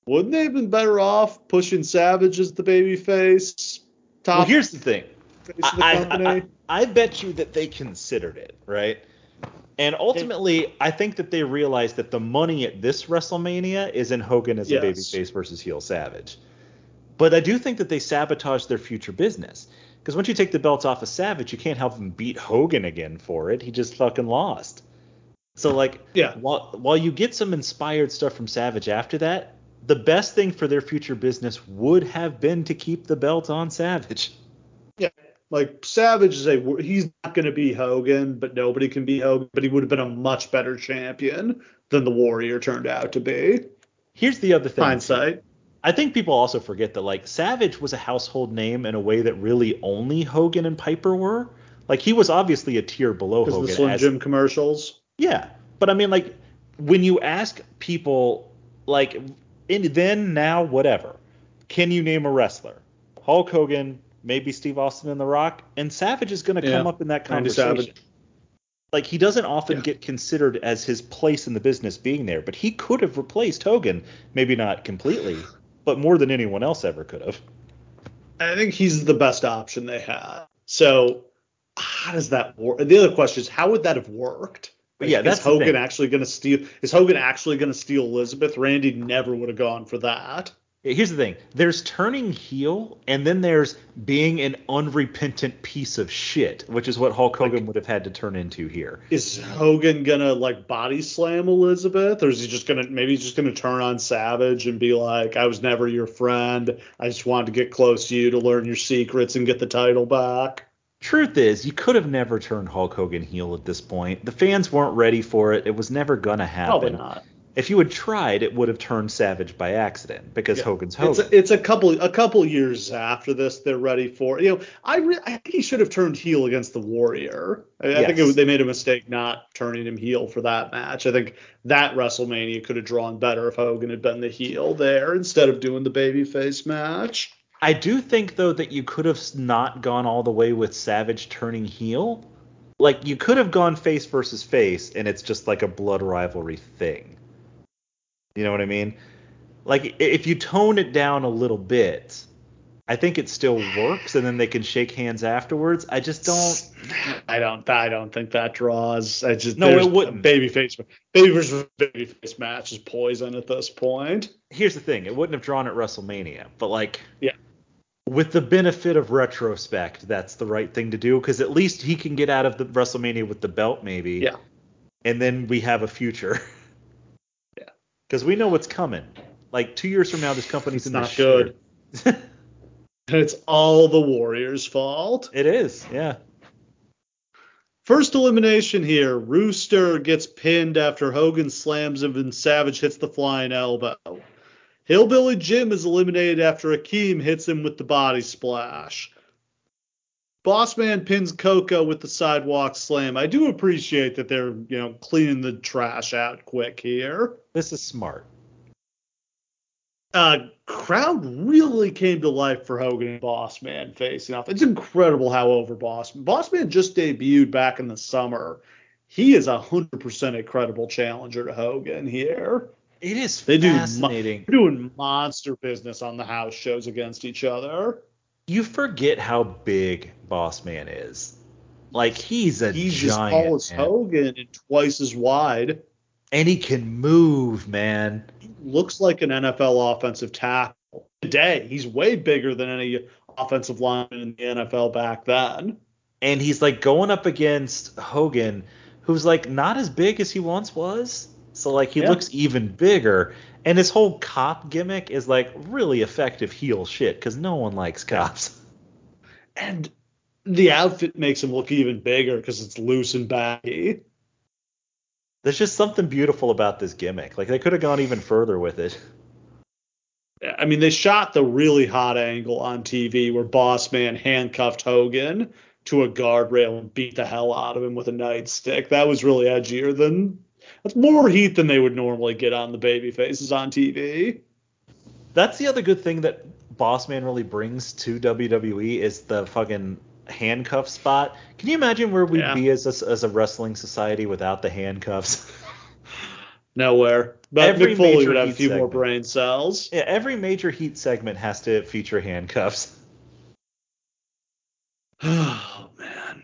Wouldn't they have been better off pushing Savage as the babyface? Top Well, here's the thing. face of the I. I, I, I bet you that they considered it, right? And ultimately, I think that they realized that the money at this WrestleMania is in Hogan as a Yes. babyface versus heel Savage. But I do think that they sabotaged their future business. Because once you take the belts off of Savage, you can't help him beat Hogan again for it. He just fucking lost. So like, Yeah. while while you get some inspired stuff from Savage after that, the best thing for their future business would have been to keep the belt on Savage. yeah, like Savage is a he's not going to be Hogan, but nobody can be Hogan. But he would have been a much better champion than the Warrior turned out to be. Here's the other thing. Hindsight. I think people also forget that like Savage was a household name in a way that really only Hogan and Piper were. Like he was obviously a tier below Because Hogan. the Slim as- Jim commercials. Yeah, but I mean like when you ask people like in then now whatever, can you name a wrestler? Hulk Hogan, maybe Steve Austin and The Rock, and Savage is going to come up in that conversation. Like he doesn't often Yeah. get considered as his place in the business being there, but he could have replaced Hogan, maybe not completely, but more than anyone else ever could have. I think he's the best option they had. So how does that work? The other question is how would that have worked? Yeah, is that's the Hogan actually going to steal? Is Hogan actually going to steal Elizabeth? Randy never would have gone for that. Here's the thing: there's turning heel, and then there's being an unrepentant piece of shit, which is what Hulk Hogan would have had to turn into here. Is Hogan gonna like body slam Elizabeth, or is he just gonna maybe he's just gonna turn on Savage and be like, "I was never your friend. I just wanted to get close to you to learn your secrets and get the title back." Truth is, you could have never turned Hulk Hogan heel at this point. The fans weren't ready for it. It was never gonna happen Probably not. If you had tried, it would have turned Savage by accident because Yeah. Hogan's It's a, it's a couple a couple years after this they're ready for you know I re- I think he should have turned heel against the Warrior. I, I think it, they made a mistake not turning him heel for that match. I think that WrestleMania could have drawn better if Hogan had been the heel there instead of doing the babyface match. I do think though that you could have not gone all the way with Savage turning heel. Like you could have gone face versus face, and it's just like a blood rivalry thing. You know what I mean? Like if you tone it down a little bit, I think it still works, and then they can shake hands afterwards. I just don't. I don't. I don't think that draws. I just No, it wouldn't. Babyface, baby versus babyface match is poison at this point. Here's the thing: it wouldn't have drawn at WrestleMania, but like, Yeah. with the benefit of retrospect, that's the right thing to do because at least he can get out of the WrestleMania with the belt, maybe. Yeah. And then we have a future. Because we know what's coming. Like two years from now, this company's It's in the not good. And it's all the Warriors' fault. it is, yeah. First elimination here. Rooster gets pinned after Hogan slams him and Savage hits the flying elbow. Hillbilly Jim is eliminated after Akeem hits him with the body splash. Bossman pins Koko with the sidewalk slam. I do appreciate that they're, you know, cleaning the trash out quick here. This is smart. Uh, crowd really came to life for Hogan and Bossman facing off. It's incredible how over Bossman. Bossman just debuted back in the summer. He is a hundred percent a credible challenger to Hogan here. It is They do fascinating. They're doing monster business on the house shows against each other. you forget how big Boss Man is. Like he's a He's as giant, tall as man. Hogan and twice as wide. and he can move, man. He looks like an NFL offensive tackle today. He's way bigger than any offensive lineman in the NFL back then. And he's like going up against Hogan, who's like not as big as he once was. So like he Yeah. looks even bigger. And his whole cop gimmick is like really effective heel shit because no one likes cops. And the outfit makes him look even bigger because it's loose and baggy. There's just something beautiful about this gimmick. Like they could have gone even further with it. I mean, they shot the really hot angle on TV where Boss Man handcuffed Hogan to a guardrail and beat the hell out of him with a nightstick. That was really edgier than. That's more heat than they would normally get on the baby faces on TV. That's the other good thing that Boss Man really brings to WWE is the fucking handcuff spot. Can you imagine where we'd Yeah. be as a, as a wrestling society without the handcuffs? Nowhere. But Every Mick Foley major would have a heat few more segment. brain cells. yeah, every major heat segment has to feature handcuffs. Oh man.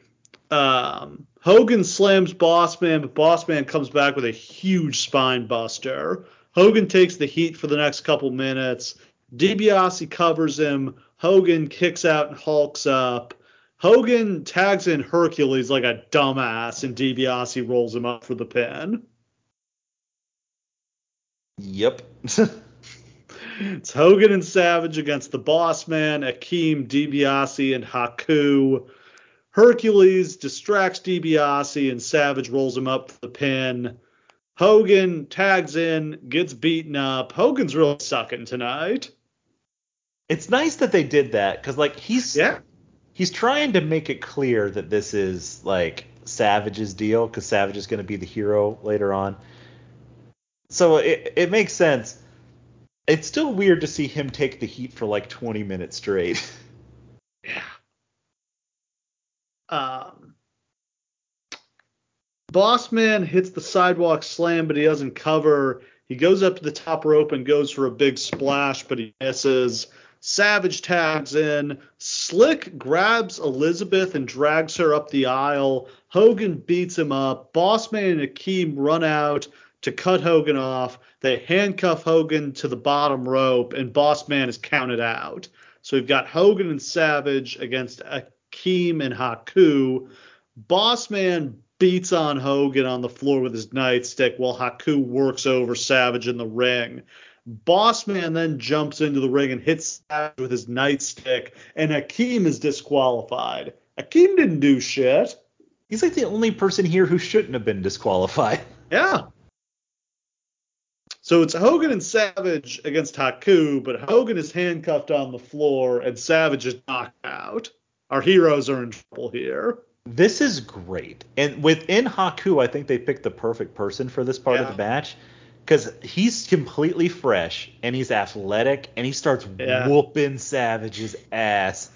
Um, Hogan slams Bossman, but Bossman comes back with a huge spine buster. Hogan takes the heat for the next couple minutes. DiBiase covers him. Hogan kicks out and hulks up. Hogan tags in Hercules like a dumbass, and DiBiase rolls him up for the pin. Yep. It's Hogan and Savage against the Boss Man, Akeem, DiBiase, and Haku. Hercules distracts DiBiase and Savage rolls him up for the pin. Hogan tags in, gets beaten up. Hogan's really sucking tonight. it's nice that they did that because like he's Yeah. He's trying to make it clear that this is like Savage's deal because Savage is going to be the hero later on. So it it makes sense. It's still weird to see him take the heat for like 20 minutes straight. Yeah. Um, Boss Man hits the sidewalk slam, but he doesn't cover. He goes up to the top rope and goes for a big splash, but he misses. Savage tags in. Slick grabs Elizabeth and drags her up the aisle. Hogan beats him up. Bossman and Akeem run out to cut Hogan off. They handcuff Hogan to the bottom rope, and Bossman is counted out. So we've got Hogan and Savage against Akeem and Haku. Bossman beats on Hogan on the floor with his nightstick while Haku works over Savage in the ring. Boss Man then jumps into the ring and hits Savage with his nightstick, and Akeem is disqualified. Akeem didn't do shit. He's like the only person here who shouldn't have been disqualified. Yeah. So it's Hogan and Savage against Haku, but Hogan is handcuffed on the floor and Savage is knocked out. Our heroes are in trouble here. This is great. And within Haku, I think they picked the perfect person for this part of the match because he's completely fresh and he's athletic and he starts Yeah. whooping Savage's ass.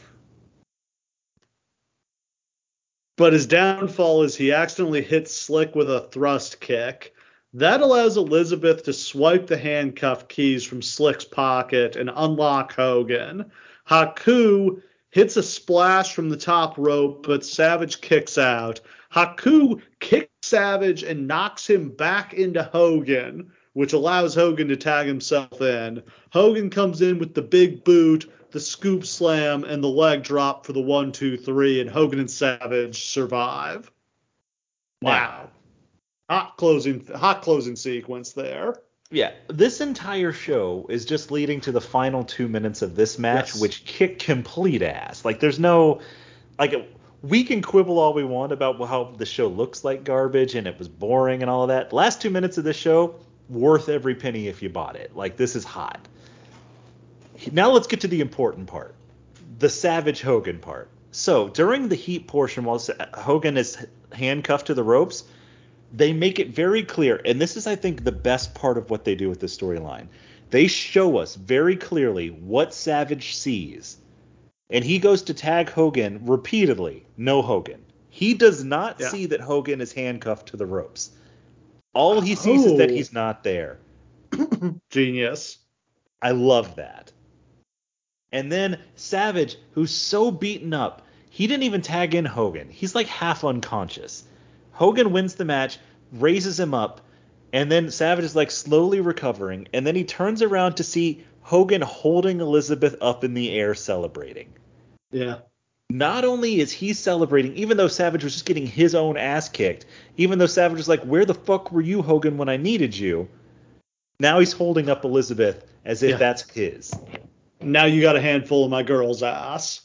But his downfall is he accidentally hits Slick with a thrust kick. That allows Elizabeth to swipe the handcuff keys from Slick's pocket and unlock Hogan. Haku hits a splash from the top rope, but Savage kicks out. Haku kicks Savage and knocks him back into Hogan, which allows Hogan to tag himself in. Hogan comes in with the big boot, the scoop slam, and the leg drop for the one, two, three, and Hogan and Savage survive. Wow. Hot closing hot closing sequence there. Yeah, this entire show is just leading to the final two minutes of this match, Yes. which kick complete ass. Like, there's no, like, we can quibble all we want about how the show looks like garbage and it was boring and all of that. Last two minutes of this show, worth every penny if you bought it. Like, this is hot. Now let's get to the important part, the Savage Hogan part. So during the heat portion, while Hogan is handcuffed to the ropes, they make it very clear, and this is, I think, the best part of what they do with this storyline. They show us very clearly what Savage sees. And he goes to tag Hogan repeatedly. No Hogan. He does not yeah. see that Hogan is handcuffed to the ropes. All he sees oh. is that oh. he's not there. Genius. I love that. And then Savage, who's so beaten up, he didn't even tag in Hogan. He's like half unconscious. Hogan wins the match, raises him up, and then Savage is like slowly recovering, and then he turns around to see Hogan holding Elizabeth up in the air celebrating. Yeah. Not only is he celebrating, even though Savage was just getting his own ass kicked, even though Savage was like, Where the fuck were you, Hogan, when I needed you? Now he's holding up Elizabeth as if yeah. that's his. Now you got a handful of my girl's ass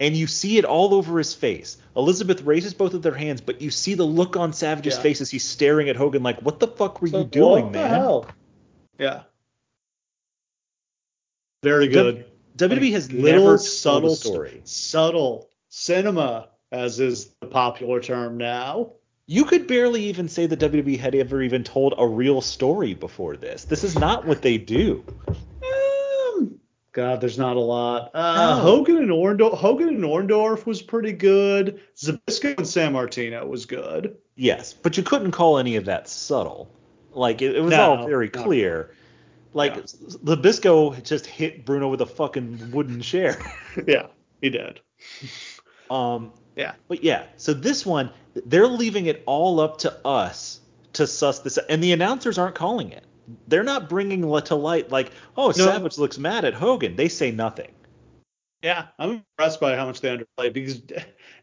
and you see it all over his face. Elizabeth raises both of their hands, but you see the look on Savage's yeah. face as he's staring at Hogan like, "What the fuck were so, you doing, man?" Hell? Yeah. Very good. WWE has little subtle story. Subtle cinema, as is the popular term now. You could barely even say that WWE had ever even told a real story before this. This is not what they do. God, there's not a lot. Uh, no. Hogan and Orndorff, Hogan and Orndorff was pretty good. Zbyszko and Sammartino was good. Yes, but you couldn't call any of that subtle. Like it, it was no, all very clear. Like yeah. Zbyszko just hit Bruno with a fucking wooden chair. yeah, he did. Um. Yeah. But yeah, so this one, they're leaving it all up to us to suss this, and the announcers aren't calling it they're not bringing to light like, oh, no. Savage looks mad at Hogan. They say nothing. Yeah, I'm impressed by how much they underplay because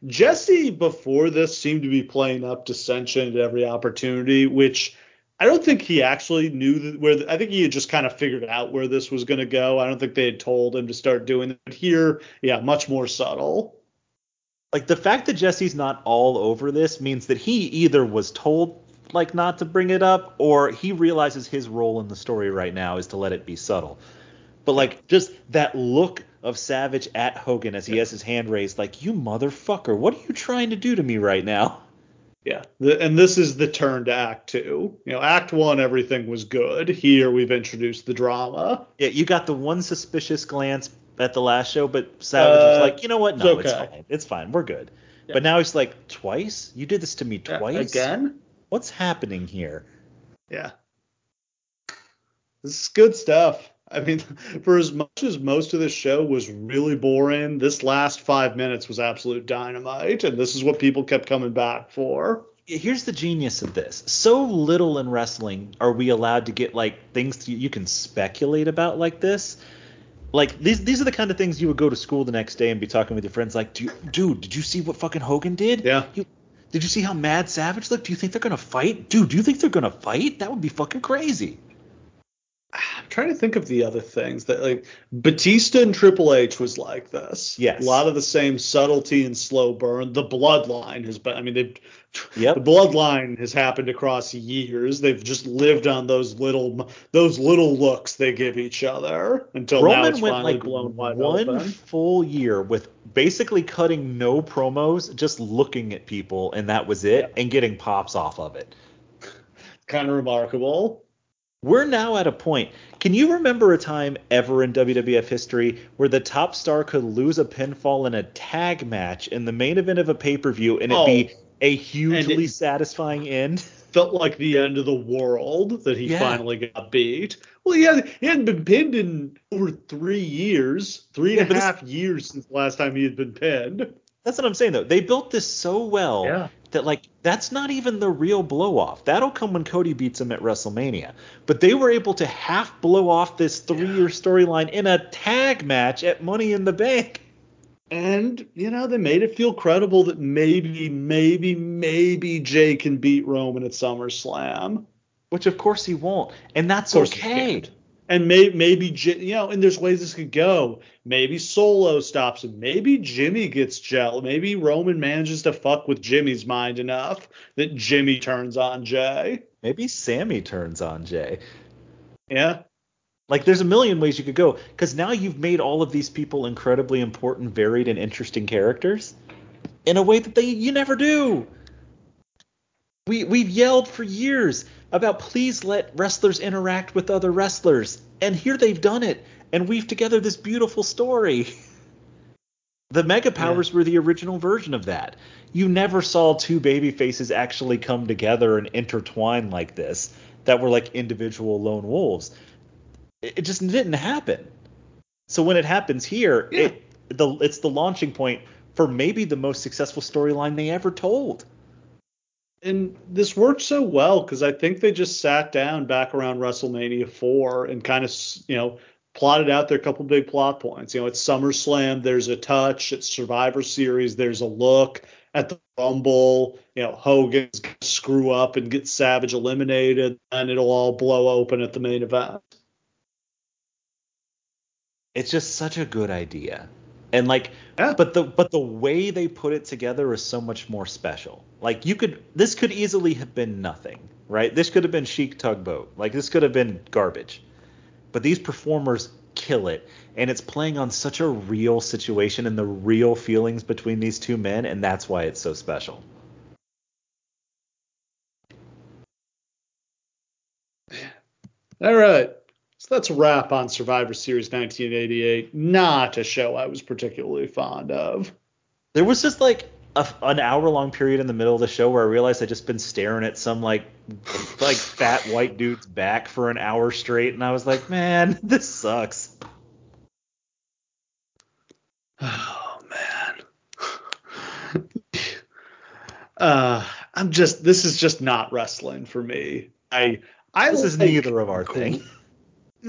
Jesse before this seemed to be playing up dissension at every opportunity, which I don't think he actually knew that where. The, I think he had just kind of figured out where this was going to go. I don't think they had told him to start doing it. But here, yeah, much more subtle. Like the fact that Jesse's not all over this means that he either was told like not to bring it up, or he realizes his role in the story right now is to let it be subtle. But like just that look of Savage at Hogan as he has his hand raised, like you motherfucker, what are you trying to do to me right now? Yeah, the, and this is the turn to Act Two. You know, Act One, everything was good. Here, we've introduced the drama. Yeah, you got the one suspicious glance at the last show, but Savage uh, was like, you know what? No, it's, okay. it's fine. It's fine. We're good. Yeah. But now he's like, twice? You did this to me twice? Yeah, again? What's happening here? Yeah. This is good stuff. I mean, for as much as most of this show was really boring, this last five minutes was absolute dynamite, and this is what people kept coming back for. Here's the genius of this. So little in wrestling are we allowed to get like things you can speculate about like this. Like these these are the kind of things you would go to school the next day and be talking with your friends like, dude, did you see what fucking Hogan did? Yeah. He, did you see how mad Savage looked? Do you think they're gonna fight? Dude, do you think they're gonna fight? That would be fucking crazy. I'm trying to think of the other things that like Batista and Triple H was like this. Yes. A lot of the same subtlety and slow burn. The bloodline has been I mean they've Yep. The bloodline has happened across years. They've just lived on those little those little looks they give each other until Roman now it's went finally like blown wide one open. full year with basically cutting no promos, just looking at people, and that was it, and getting pops off of it. Kind of remarkable. We're now at a point. Can you remember a time ever in WWF history where the top star could lose a pinfall in a tag match in the main event of a pay per view and it oh. be a hugely satisfying end. Felt like the end of the world that he yeah. finally got beat. Well, he, had, he hadn't been pinned in over three years, three and yeah, a half years since the last time he had been pinned. That's what I'm saying though. They built this so well yeah. That like that's not even the real blow off. That'll come when Cody beats him at WrestleMania. But they were able to half blow off this three year storyline in a tag match at Money in the Bank. And, you know, they made it feel credible that maybe, maybe, maybe Jey can beat Roman at SummerSlam. Which, of course, he won't. And that's okay. And may, maybe, you know, and there's ways this could go. Maybe Solo stops him. Maybe Jimmy gets gel. Maybe Roman manages to fuck with Jimmy's mind enough that Jimmy turns on Jey. Maybe Sami turns on Jey. Yeah. Like there's a million ways you could go because now you've made all of these people incredibly important, varied, and interesting characters in a way that they you never do. We we've yelled for years about please let wrestlers interact with other wrestlers, and here they've done it and weave together this beautiful story. The Mega Powers yeah. were the original version of that. You never saw two baby faces actually come together and intertwine like this that were like individual lone wolves it just didn't happen. So when it happens here, yeah. it the it's the launching point for maybe the most successful storyline they ever told. And this worked so well because I think they just sat down back around WrestleMania 4 and kind of, you know, plotted out their couple big plot points. You know, it's SummerSlam, there's a touch. It's Survivor Series, there's a look. At the Rumble, you know, Hogan's gonna screw up and get Savage eliminated, and it'll all blow open at the main event it's just such a good idea and like yeah. but the but the way they put it together is so much more special. Like you could this could easily have been nothing right? This could have been chic tugboat. Like this could have been garbage. But these performers kill it. And it's playing on such a real situation and the real feelings between these two men and that's why it's so special. All right so that's a wrap on Survivor Series 1988. Not a show I was particularly fond of. There was just like a, an hour long period in the middle of the show where I realized I'd just been staring at some like like fat white dude's back for an hour straight, and I was like, man, this sucks. Oh man. uh, I'm just this is just not wrestling for me. I I this is neither of our thing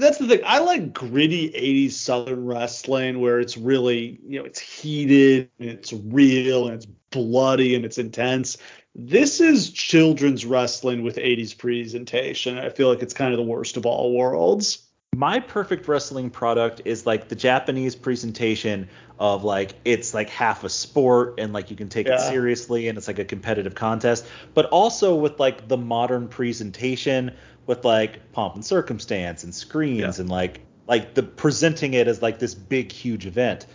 that's the thing. I like gritty 80s Southern wrestling where it's really, you know, it's heated and it's real and it's bloody and it's intense. This is children's wrestling with 80s presentation. I feel like it's kind of the worst of all worlds. My perfect wrestling product is like the Japanese presentation of like it's like half a sport and like you can take yeah. it seriously and it's like a competitive contest, but also with like the modern presentation with like pomp and circumstance and screens yeah. and like like the presenting it as like this big huge event.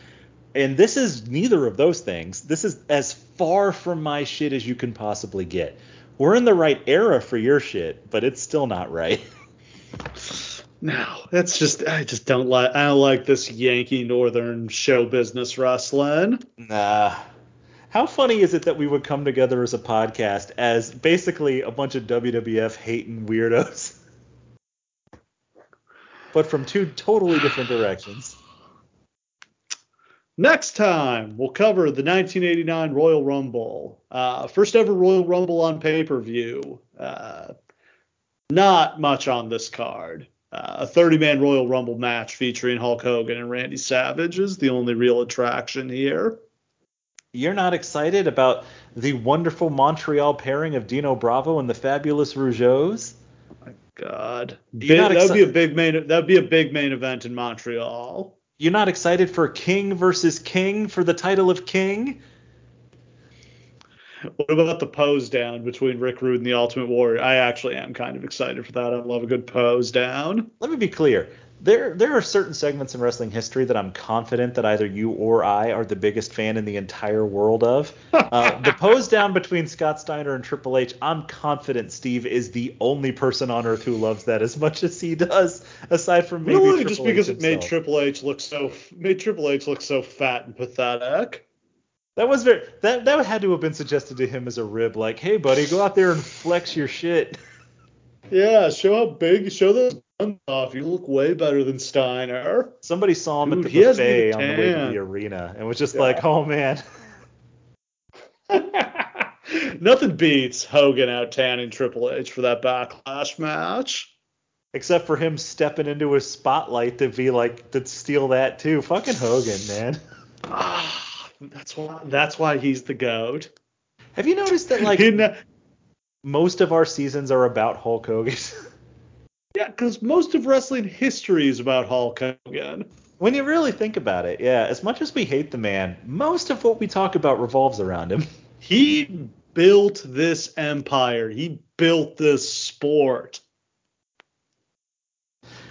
And this is neither of those things. This is as far from my shit as you can possibly get. We're in the right era for your shit, but it's still not right. No, that's just I just don't like I don't like this Yankee Northern show business wrestling. Nah, how funny is it that we would come together as a podcast as basically a bunch of WWF hating weirdos, but from two totally different directions? Next time, we'll cover the 1989 Royal Rumble. Uh, first ever Royal Rumble on pay per view. Uh, not much on this card. Uh, a 30 man Royal Rumble match featuring Hulk Hogan and Randy Savage is the only real attraction here you're not excited about the wonderful Montreal pairing of Dino Bravo and the fabulous Rougeaus? Oh my God, that'd be a big main. That'd be a big main event in Montreal. You're not excited for King versus King for the title of King? What about the pose down between Rick Rude and the Ultimate Warrior? I actually am kind of excited for that. I love a good pose down. Let me be clear there there are certain segments in wrestling history that I'm confident that either you or I are the biggest fan in the entire world of. Uh, the pose down between Scott Steiner and Triple H, I'm confident Steve is the only person on earth who loves that as much as he does, aside from maybe really, Triple just because H it made Triple H look so made Triple H look so fat and pathetic. That was very that that had to have been suggested to him as a rib, like, hey buddy, go out there and flex your shit. Yeah, show how big, show those guns off. You look way better than Steiner. Somebody saw him Dude, at the buffet on the way to the arena and was just yeah. like, oh man. Nothing beats Hogan out tanning Triple H for that backlash match. Except for him stepping into his spotlight to be like to steal that too. Fucking Hogan, man. that's why that's why he's the goat. Have you noticed that like In, most of our seasons are about Hulk Hogan. yeah, because most of wrestling history is about Hulk Hogan. When you really think about it, yeah, as much as we hate the man, most of what we talk about revolves around him. He built this empire. He built this sport.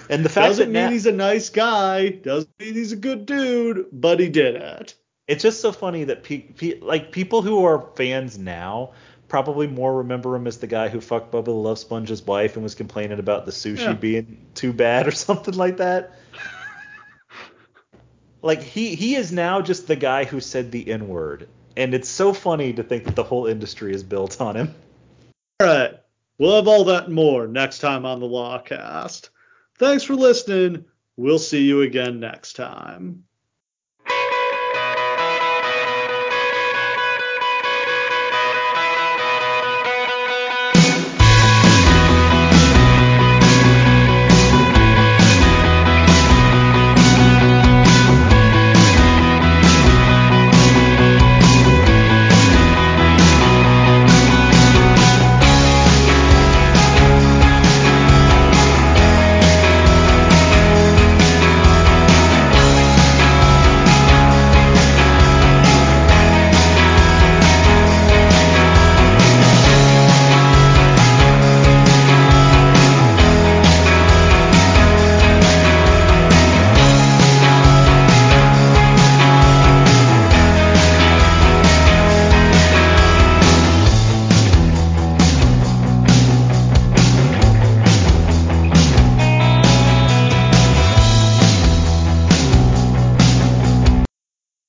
And the fact doesn't that mean Na- he's a nice guy, doesn't mean he's a good dude, but he did it. it's just so funny that pe- pe- like people who are fans now probably more remember him as the guy who fucked Bubba the Love Sponge's wife and was complaining about the sushi Yeah. being too bad or something like that. like he he is now just the guy who said the N word, and it's so funny to think that the whole industry is built on him. All right. We'll have all that and more next time on the Lawcast. Thanks for listening. We'll see you again next time.